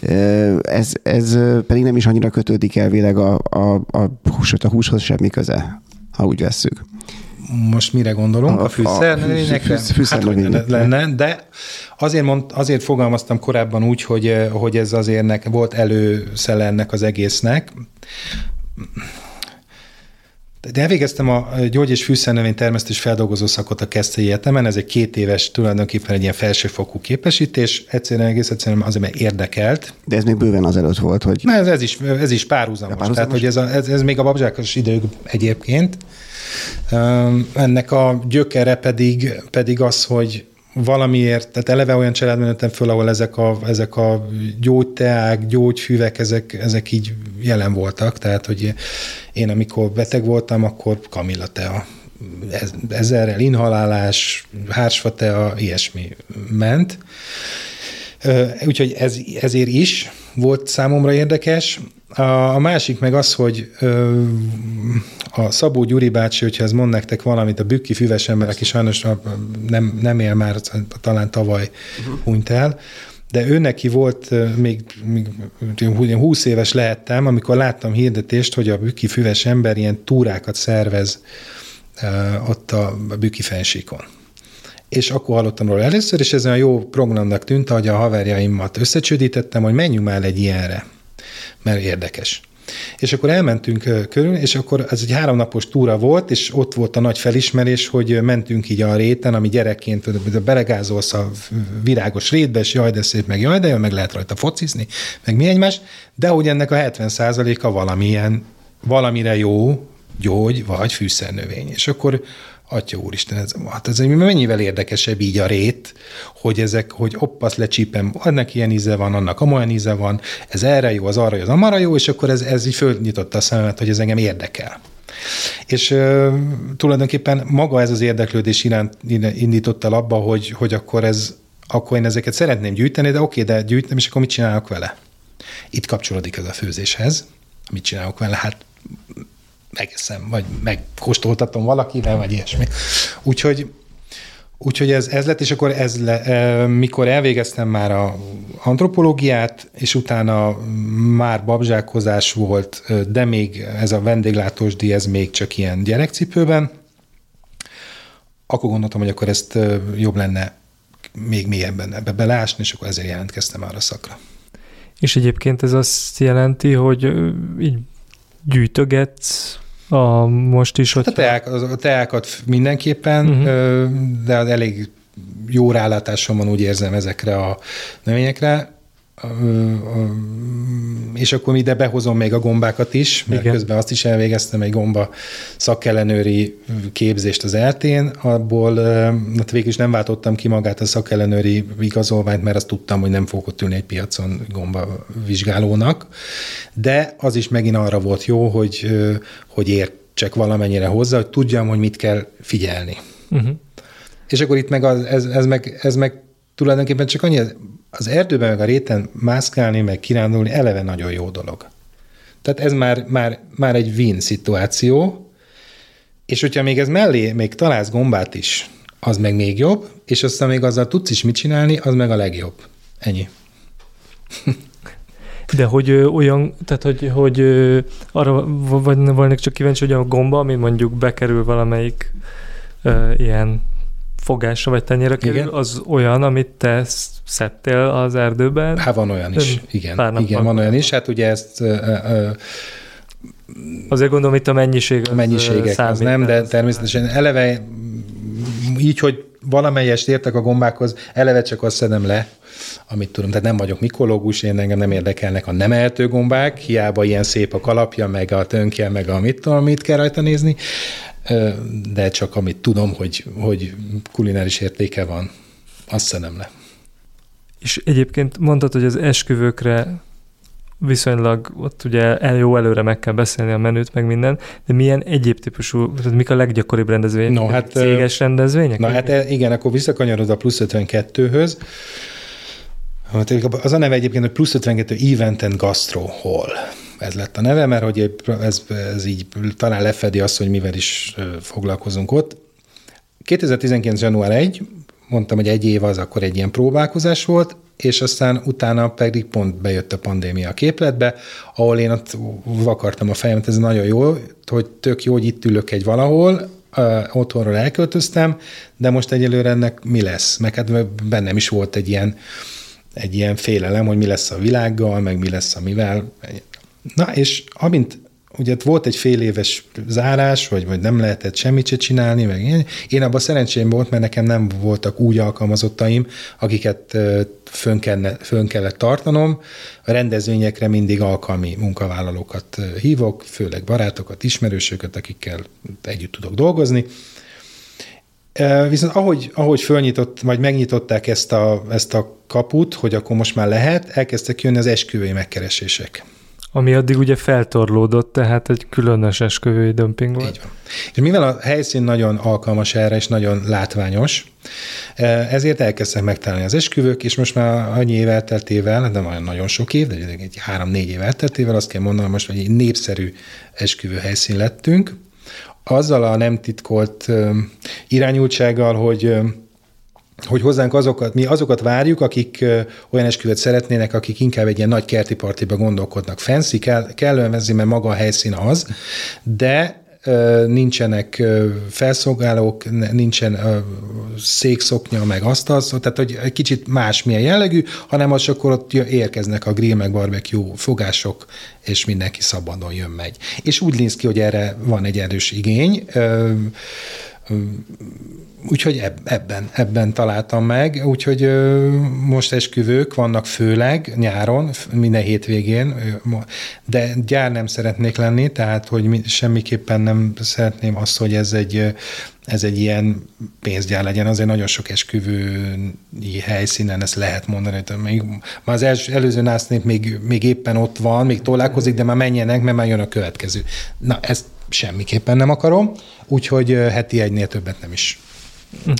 Ez, ez pedig nem is annyira kötődik elvileg a, a, a, sőt, a húshoz semmi köze, ha úgy vesszük. Most mire gondolunk? A- A, a fűszer hát, lenne, de azért, mond, azért fogalmaztam korábban úgy, hogy, hogy ez azért nek, volt előszele ennek az egésznek. De elvégeztem a gyógy- és fűszernövény termesztés feldolgozó szakot a Keszthelyi Egyetemen, ez egy két éves tulajdonképpen egy ilyen felsőfokú képesítés, egyszerűen egész egyszerűen azért, mert érdekelt. De ez még bőven azelőtt volt, hogy... Na, ez, ez is, ez is párhuzamos. Párhuzamos. Tehát, hogy ez, a, ez, ez még a babzsákos idők egyébként. Ennek a gyökere pedig, pedig az, hogy valamiért, tehát eleve olyan családban nőttem föl, ahol ezek a, ezek a gyógyteák, gyógyfüvek, ezek, ezek így jelen voltak, tehát hogy én amikor beteg voltam, akkor Kamilla tea, ez- ezerrel inhalálás, hársfa tea, ilyesmi ment. Úgyhogy ez, ezért is volt számomra érdekes. A, másik meg az, hogy a Szabó Gyuri bácsi, hogyha ez mond nektek valamit, a bükki füves ember, aki sajnos nem, nem él már, talán tavaly uh-huh. hunyt el, de ő neki volt, még, még én 20 éves lehettem, amikor láttam hirdetést, hogy a bükki füves ember ilyen túrákat szervez ott a bükki fensíkon és akkor hallottam róla először, és ez olyan jó programnak tűnt, hogy a haverjaimat összecsődítettem, hogy menjünk már egy ilyenre, mert érdekes. És akkor elmentünk körül, és akkor ez egy háromnapos túra volt, és ott volt a nagy felismerés, hogy mentünk így a réten, ami gyerekként belegázolsz a virágos rétbe, és jaj, de szép, meg jaj, de jó, meg lehet rajta focizni, meg mi egymás, de hogy ennek a 70%-a valamilyen, valamire jó gyógy vagy fűszernövény. És akkor Atya úristen, ez, hát ez mennyivel érdekesebb így a rét, hogy ezek, hogy hopp, azt lecsípem, annak ilyen íze van, annak amolyan íze van, ez erre jó, az arra jó, az amarra jó, és akkor ez, ez így fölnyitotta a szememet, hogy ez engem érdekel. És ö, tulajdonképpen maga ez az érdeklődés iránt indított el abba, hogy, hogy akkor, ez, akkor én ezeket szeretném gyűjteni, de oké, de gyűjtem, és akkor mit csinálok vele? Itt kapcsolódik ez a főzéshez. Mit csinálok vele? Hát megeszem, vagy megkóstoltatom valakivel, vagy ilyesmi. Úgyhogy, úgyhogy ez, ez lett, és akkor ez le, mikor elvégeztem már a antropológiát, és utána már babzsákozás volt, de még ez a vendéglátós díj, ez még csak ilyen gyerekcipőben, akkor gondoltam, hogy akkor ezt jobb lenne még mélyebben ebbe beleásni, és akkor ezért jelentkeztem arra szakra. És egyébként ez azt jelenti, hogy így gyűjtögetsz a most is, hogy... A, teák, a teákat mindenképpen, uh-huh. de elég jó rálátásom van, úgy érzem ezekre a növényekre. És akkor ide behozom még a gombákat is, mert Igen. Közben azt is elvégeztem egy gomba szakellenőri képzést az eltén, abból hát végül is nem váltottam ki magát a szakellenőri igazolványt, mert azt tudtam, hogy nem fogok ott ülni egy piacon gomba vizsgálónak, de az is megint arra volt jó, hogy, hogy értsek valamennyire hozzá, hogy tudjam, hogy mit kell figyelni. Uh-huh. És akkor itt meg az, ez, ez, meg, ez meg tulajdonképpen csak annyi, az erdőben meg a réten mászkálni, meg kirándulni eleve nagyon jó dolog. Tehát ez már, már, már egy win szituáció, és hogyha még ez mellé még találsz gombát is, az meg még jobb, és aztán még azzal tudsz is mit csinálni, az meg a legjobb. Ennyi. De hogy ö, olyan, tehát hogy, hogy ö, arra vagy volnék csak kíváncsi, hogy a gomba, ami mondjuk bekerül valamelyik ö, ilyen fogásra vagy tenyére kerül, Igen. az olyan, amit te sz- szedtél az erdőben. Hát van olyan is, igen. pár Igen, van olyan is. Hát ugye ezt ö, ö, Azért gondolom, itt a mennyiség a mennyiségek ö, az számít, nem, de természetesen eleve így, hogy valamelyest értek a gombákhoz, eleve csak azt szedem le, amit tudom. Tehát nem vagyok mikológus, én engem nem érdekelnek a nem ehető gombák, hiába ilyen szép a kalapja, meg a tönkje, meg a mit tudom, mit kell rajta nézni, de csak amit tudom, hogy, hogy kulináris értéke van, azt szedem le. És egyébként mondtad, hogy az esküvőkre viszonylag ott ugye el, jó előre meg kell beszélni a menüt, meg minden, de milyen egyéb típusú, tehát mik a leggyakoribb rendezvények? No, hát, Céges rendezvények? Na hát e- igen, akkor visszakanyarod a plusz 52-höz. Hát Az a neve egyébként, hogy plusz 52 Event and Gastro Hall. Ez lett a neve, mert hogy ez, ez így talán lefedi azt, hogy mivel is foglalkozunk ott. 2019. január 1, mondtam, hogy egy év az akkor egy ilyen próbálkozás volt, és aztán utána pedig pont bejött a pandémia a képletbe, ahol én ott vakartam a fejemet, ez nagyon jó, hogy tök jó, hogy itt ülök egy valahol, otthonról elköltöztem, de most egyelőre ennek mi lesz? Meg hát bennem is volt egy ilyen, egy ilyen félelem, hogy mi lesz a világgal, meg mi lesz a mivel. Na, és amint ugye volt egy fél éves zárás, vagy, vagy nem lehetett semmit se csinálni, meg én, én abban szerencsém volt, mert nekem nem voltak úgy alkalmazottaim, akiket fönn, kellene, fönn kellett tartanom. A rendezvényekre mindig alkalmi munkavállalókat hívok, főleg barátokat, ismerősöket, akikkel együtt tudok dolgozni. Viszont ahogy, ahogy fölnyitott, vagy megnyitották ezt a, ezt a kaput, hogy akkor most már lehet, elkezdtek jönni az esküvői megkeresések. Ami addig ugye feltorlódott, tehát egy különös esküvői dömping volt. Így van. És mivel a helyszín nagyon alkalmas erre, és nagyon látványos, ezért elkezdtek megtalálni az esküvők, és most már annyi év elteltével, de már nagyon sok év, de egy három-négy év elteltével azt kell mondanom most, hogy egy népszerű esküvő helyszín lettünk, azzal a nem titkolt irányultsággal, hogy hogy hozzánk azokat, mi azokat várjuk, akik olyan esküvőt szeretnének, akik inkább egy ilyen nagy kerti partiba gondolkodnak. Fancy, kell, kellően vezzi, mert maga a helyszín az, de nincsenek felszolgálók, nincsen székszoknya, meg asztal, tehát hogy egy kicsit más milyen jellegű, hanem az akkor ott érkeznek a grill meg barbecue fogások, és mindenki szabadon jön megy. És úgy néz ki, hogy erre van egy erős igény, Úgyhogy ebben, ebben találtam meg, úgyhogy most esküvők vannak főleg nyáron, minden hétvégén, de gyár nem szeretnék lenni, tehát hogy semmiképpen nem szeretném azt, hogy ez egy, ez egy ilyen pénzgyár legyen, azért nagyon sok esküvői helyszínen ezt lehet mondani, hogy még, már az els, előző násznép még, még éppen ott van, még tolálkozik, de már menjenek, mert már jön a következő. Na, ezt semmiképpen nem akarom, úgyhogy heti egynél többet nem is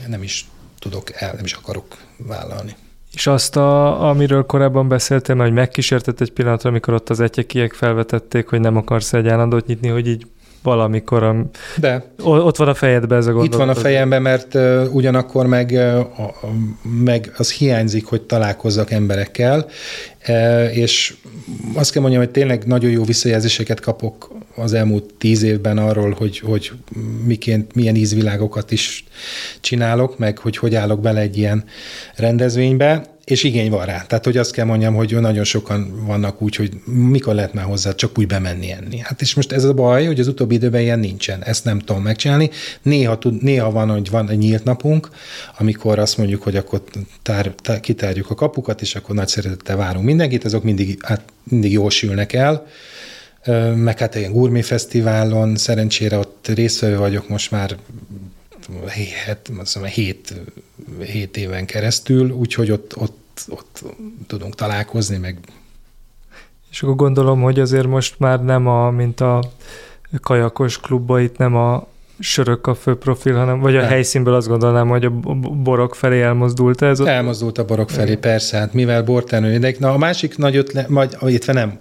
nem is tudok el, nem is akarok vállalni. És azt, a, amiről korábban beszéltem, hogy megkísértett egy pillanatra, amikor ott az etyekiek felvetették, hogy nem akarsz egy állandót nyitni, hogy így valamikor a, De. ott van a fejedben ez a gondolat. Itt van a fejemben, mert uh, ugyanakkor meg, uh, meg az hiányzik, hogy találkozzak emberekkel, uh, és azt kell mondjam, hogy tényleg nagyon jó visszajelzéseket kapok az elmúlt tíz évben arról, hogy, hogy miként, milyen ízvilágokat is csinálok, meg hogy hogy állok bele egy ilyen rendezvénybe, és igény van rá. Tehát, hogy azt kell mondjam, hogy nagyon sokan vannak úgy, hogy mikor lehet már hozzá csak úgy bemenni enni. Hát és most ez a baj, hogy az utóbbi időben ilyen nincsen. Ezt nem tudom megcsinálni. Néha, tud, néha van, hogy van egy nyílt napunk, amikor azt mondjuk, hogy akkor tár, tár, kitárjuk a kapukat, és akkor nagy szeretettel várunk mindenkit, azok mindig, hát mindig jól sülnek el meg hát ilyen gurmé fesztiválon, szerencsére ott részvevő vagyok most már hét, hét, hét éven keresztül, úgyhogy ott, ott, ott tudunk találkozni, meg és akkor gondolom, hogy azért most már nem a, mint a kajakos klubba, itt nem a sörök a fő profil, hanem, vagy a nem. helyszínből azt gondolnám, hogy a borok felé elmozdult ez? Ott? Elmozdult a borok felé, persze, hát mivel bortermelő, de na, a másik nagy ötlet, vagy, illetve nem,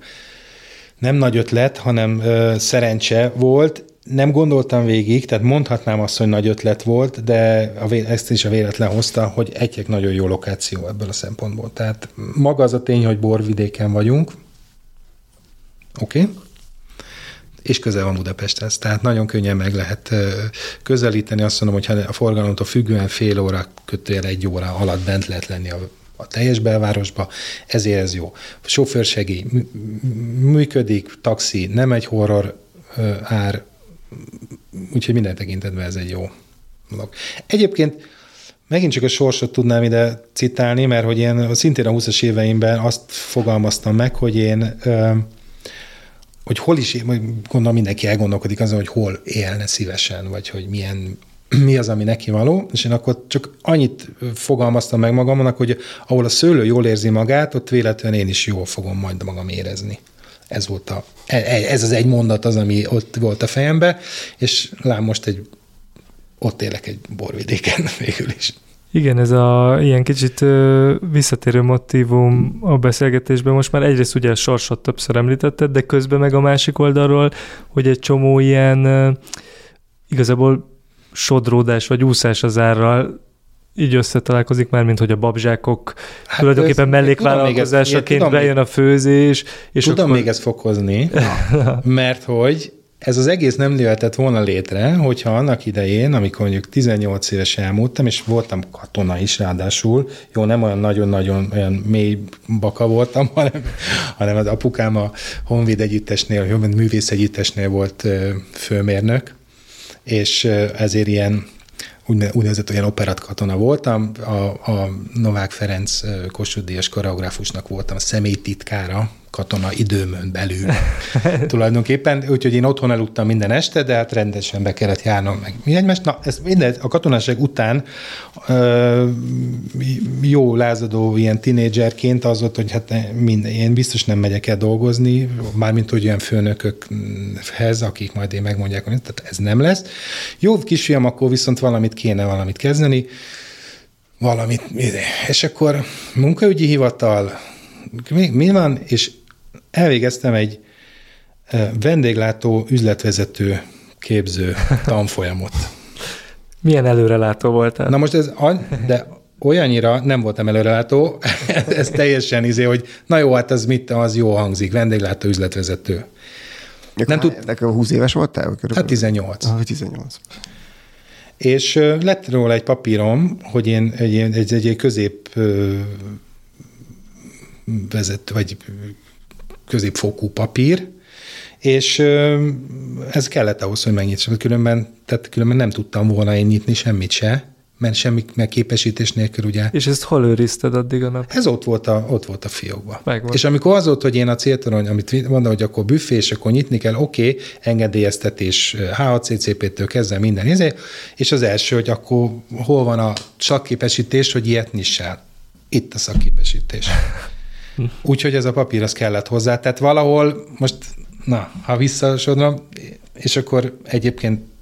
nem nagy ötlet, hanem ö, szerencse volt. Nem gondoltam végig, tehát mondhatnám azt, hogy nagy ötlet volt, de a, ezt is a véletlen hozta, hogy egyek nagyon jó lokáció ebből a szempontból. Tehát maga az a tény, hogy borvidéken vagyunk, oké, okay. és közel van Budapesthez, tehát nagyon könnyen meg lehet közelíteni. Azt mondom, hogy a forgalomtól függően fél óra, kötőjel egy óra alatt bent lehet lenni a a teljes belvárosba, ezért ez jó. Sofőrsegély működik, taxi nem egy horror ár, úgyhogy minden tekintetben ez egy jó dolog. Egyébként megint csak a sorsot tudnám ide citálni, mert hogy én szintén a 20-as éveimben azt fogalmaztam meg, hogy én hogy hol is, gondolom mindenki elgondolkodik azon, hogy hol élne szívesen, vagy hogy milyen mi az, ami neki való, és én akkor csak annyit fogalmaztam meg magamnak, hogy ahol a szőlő jól érzi magát, ott véletlenül én is jól fogom majd magam érezni. Ez volt a, e, e, ez az egy mondat az, ami ott volt a fejembe, és lám most egy, ott élek egy borvidéken végül is. Igen, ez a ilyen kicsit ö, visszatérő motivum a beszélgetésben. Most már egyrészt ugye a sorsot többször említetted, de közben meg a másik oldalról, hogy egy csomó ilyen ö, igazából sodródás vagy úszás az árral így összetalálkozik már, mint hogy a babzsákok hát tulajdonképpen mellékvállalkozásaként bejön a főzés. És tudom akkor... még ezt fokozni, mert hogy ez az egész nem jöhetett volna létre, hogyha annak idején, amikor mondjuk 18 éves elmúltam, és voltam katona is ráadásul, jó, nem olyan nagyon-nagyon olyan mély baka voltam, hanem, hanem az apukám a Honvéd együttesnél, a művész együttesnél volt főmérnök, és ezért ilyen úgynevezett olyan operat katona voltam, a, a Novák Ferenc Kossuth Díjas koreográfusnak voltam a személytitkára, katona időmön belül tulajdonképpen, úgyhogy én otthon eludtam minden este, de hát rendesen be kellett járnom meg mi egymást. Na, ez minden, a katonaság után ö, jó lázadó ilyen tinédzserként az volt, hogy hát minden, én biztos nem megyek el dolgozni, mármint hogy olyan főnökökhez, akik majd én megmondják, hogy tehát ez nem lesz. Jó kisfiam, akkor viszont valamit kéne valamit kezdeni, valamit, és akkor munkaügyi hivatal, mi, mi van, és elvégeztem egy vendéglátó üzletvezető képző tanfolyamot. Milyen előrelátó voltál? Na most ez, de olyannyira nem voltam előrelátó, ez teljesen izé, hogy na jó, hát az mit, az jó hangzik, vendéglátó üzletvezető. nem tud... Nekem 20 éves voltál? Körülbelül? Hát 18. Ah, 18. És lett róla egy papírom, hogy én egy, egy, egy, egy közép vezető, vagy középfokú papír, és ez kellett ahhoz, hogy megnyitsam. Különben, tehát különben nem tudtam volna én nyitni semmit se, mert semmi megképesítés nélkül ugye. És ezt hol őrizted addig a nap? Ez ott volt a, ott volt a fiókban. És amikor az volt, hogy én a céltorony, amit mondom, hogy akkor büfé, és akkor nyitni kell, oké, okay, engedélyeztetés HACCP-től kezdve minden izé, és az első, hogy akkor hol van a szakképesítés, hogy ilyet nyissál. Itt a szakképesítés. Úgyhogy ez a papír az kellett hozzá. Tehát valahol most, na, ha visszasodom, és akkor egyébként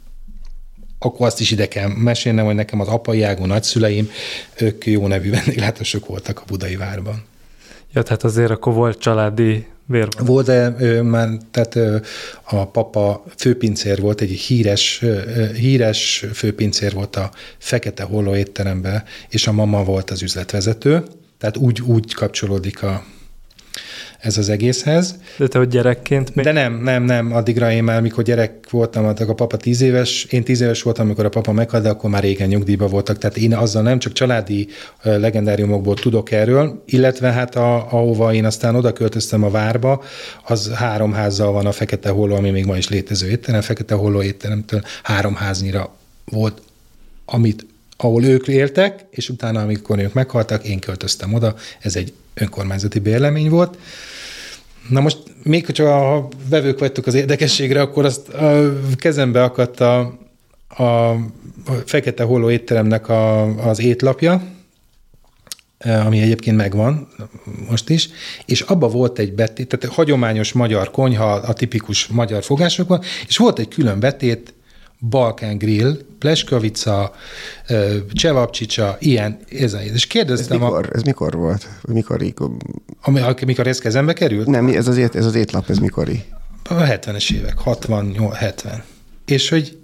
akkor azt is ide kell mesélnem, hogy nekem az apai ágú nagyszüleim, ők jó nevű vendéglátosok voltak a Budai várban. Ja, tehát azért akkor volt családi vérvonal. Volt, de ő, már, tehát a papa főpincér volt, egy híres, híres főpincér volt a Fekete Holló étteremben, és a mama volt az üzletvezető, tehát úgy, úgy kapcsolódik a, ez az egészhez. De te, hogy gyerekként még? De nem, nem, nem. Addigra én már, mikor gyerek voltam, addig a papa tíz éves, én tíz éves voltam, amikor a papa meghalt, de akkor már régen nyugdíjban voltak. Tehát én azzal nem csak családi legendáriumokból tudok erről, illetve hát a, ahova én aztán oda költöztem a várba, az három házzal van a Fekete Holló, ami még ma is létező étterem. Fekete Holló étteremtől három háznyira volt, amit ahol ők éltek, és utána, amikor ők meghaltak, én költöztem oda. Ez egy önkormányzati bérlemény volt. Na most még hogyha a vevők vagytok az érdekességre, akkor azt a kezembe akadt a, a Fekete Holló étteremnek a, az étlapja, ami egyébként megvan most is, és abba volt egy betét, tehát hagyományos magyar konyha, a tipikus magyar fogásokban, és volt egy külön betét, Balkán Grill, Pleskavica, Csevapcsicsa, ilyen, ez, és kérdeztem... Ez mikor, a, ez mikor volt? Mikor, ami, mikor ez kezembe került? Nem, ez az, ét, ez az étlap, ez mikori? A 70-es évek, 60, 70. És hogy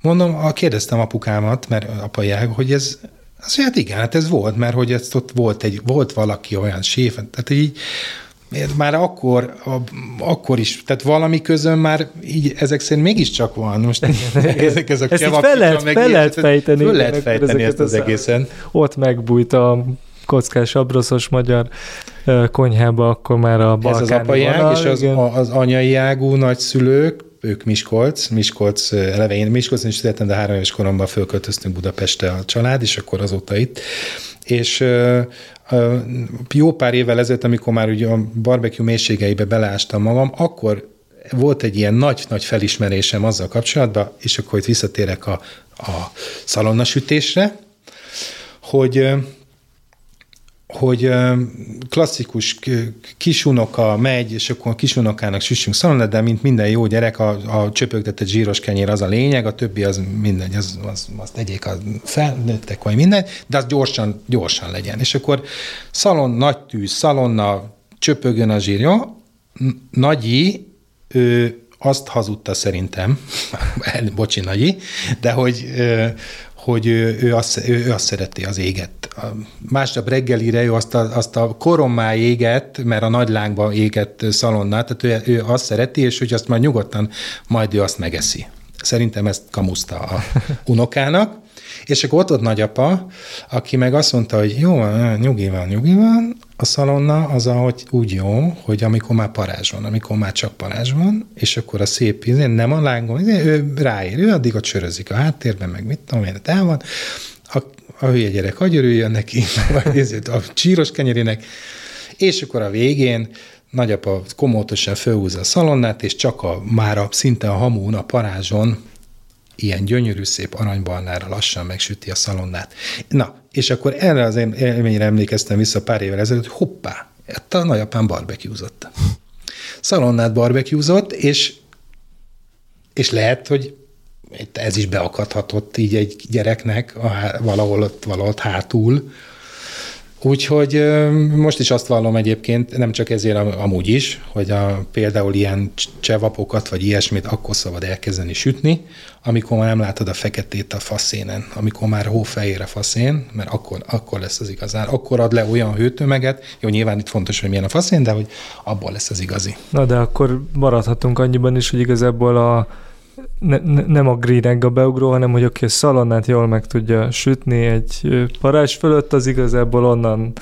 mondom, kérdeztem apukámat, mert apaják, hogy ez, az, hát igen, hát ez volt, mert hogy ez ott volt, egy, volt valaki olyan séf, tehát így már akkor, a, akkor is, tehát valami közön már így ezek szerint mégiscsak van. Most ezek, ez a ezt fel lehet, meg fel lehet fejteni. Fel lehet fejteni ezt az egészen. Ott megbújt a kockás abroszos magyar konyhába, akkor már a balkáni Ez az apai ág, és az, az anyai ágú nagyszülők, ők Miskolc, Miskolc eleve én Miskolc is születtem, de három éves koromban fölköltöztünk Budapestre a család, és akkor azóta itt. És jó pár évvel ezelőtt, amikor már ugye a barbecue mélységeibe beleástam magam, akkor volt egy ilyen nagy-nagy felismerésem azzal kapcsolatban, és akkor itt visszatérek a, a szalonnasütésre, hogy hogy klasszikus kisunoka megy, és akkor a kisunokának süssünk szalonnát, de mint minden jó gyerek, a, a csöpögtetett zsíros kenyér az a lényeg, a többi az mindegy, az, az, azt tegyék a felnőttek, vagy minden, de az gyorsan, gyorsan legyen. És akkor szalon, nagy tűz, szalonna, csöpögön a zsír, jó? Nagyi, ő azt hazudta szerintem, bocsi Nagyi, de hogy hogy ő, ő, azt, ő, ő azt szereti az éget. Másnap reggelire ő azt a, azt a korommá éget, mert a nagy lángba égett szalonnát, tehát ő, ő azt szereti, és hogy azt már nyugodtan majd ő azt megeszi. Szerintem ezt kamuszta a unokának. És akkor ott ott nagyapa, aki meg azt mondta, hogy jó, nyugi van, nyugi van, a szalonna az, ahogy úgy jó, hogy amikor már parázs van, amikor már csak parázs van, és akkor a szép nem a lángon, ő ráér, ő addig a csörözik a háttérben, meg mit tudom én, el van, a, a hülye gyerek hagyörüljön neki, vagy a csíros kenyerének, és akkor a végén nagyapa komótosan fölhúzza a szalonnát, és csak a, már a, szinte a hamún, a parázson ilyen gyönyörű, szép aranybarnára lassan megsüti a szalonnát. Na, és akkor erre az élményre emlékeztem vissza pár évvel ezelőtt, hogy hoppá, a nagyapám barbecuezott. Szalonnát barbecuezott, és, és lehet, hogy ez is beakadhatott így egy gyereknek a, valahol ott, valahol hátul, Úgyhogy most is azt vallom egyébként, nem csak ezért amúgy is, hogy a, például ilyen csevapokat vagy ilyesmit akkor szabad elkezdeni sütni, amikor már nem látod a feketét a faszénen, amikor már hófehér a faszén, mert akkor, akkor lesz az igazán. Akkor ad le olyan hőtömeget, jó, nyilván itt fontos, hogy milyen a faszén, de hogy abból lesz az igazi. Na de akkor maradhatunk annyiban is, hogy igazából a ne, ne, nem a green a beugró, hanem hogy aki a szalonnát jól meg tudja sütni egy parázs fölött, az igazából onnan,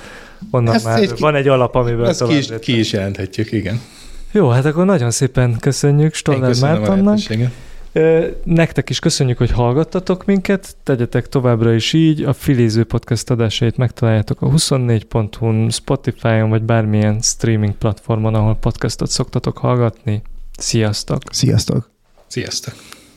onnan ezt már egy, van egy alap, amivel ezt ki is, ki is jelenthetjük, igen. Jó, hát akkor nagyon szépen köszönjük Stoller Mártonnak. Nektek is köszönjük, hogy hallgattatok minket, tegyetek továbbra is így, a Filéző Podcast adásait megtaláljátok a 24.hu-n, Spotify-on, vagy bármilyen streaming platformon, ahol podcastot szoktatok hallgatni. Sziasztok! Sziasztok! Sziasztok!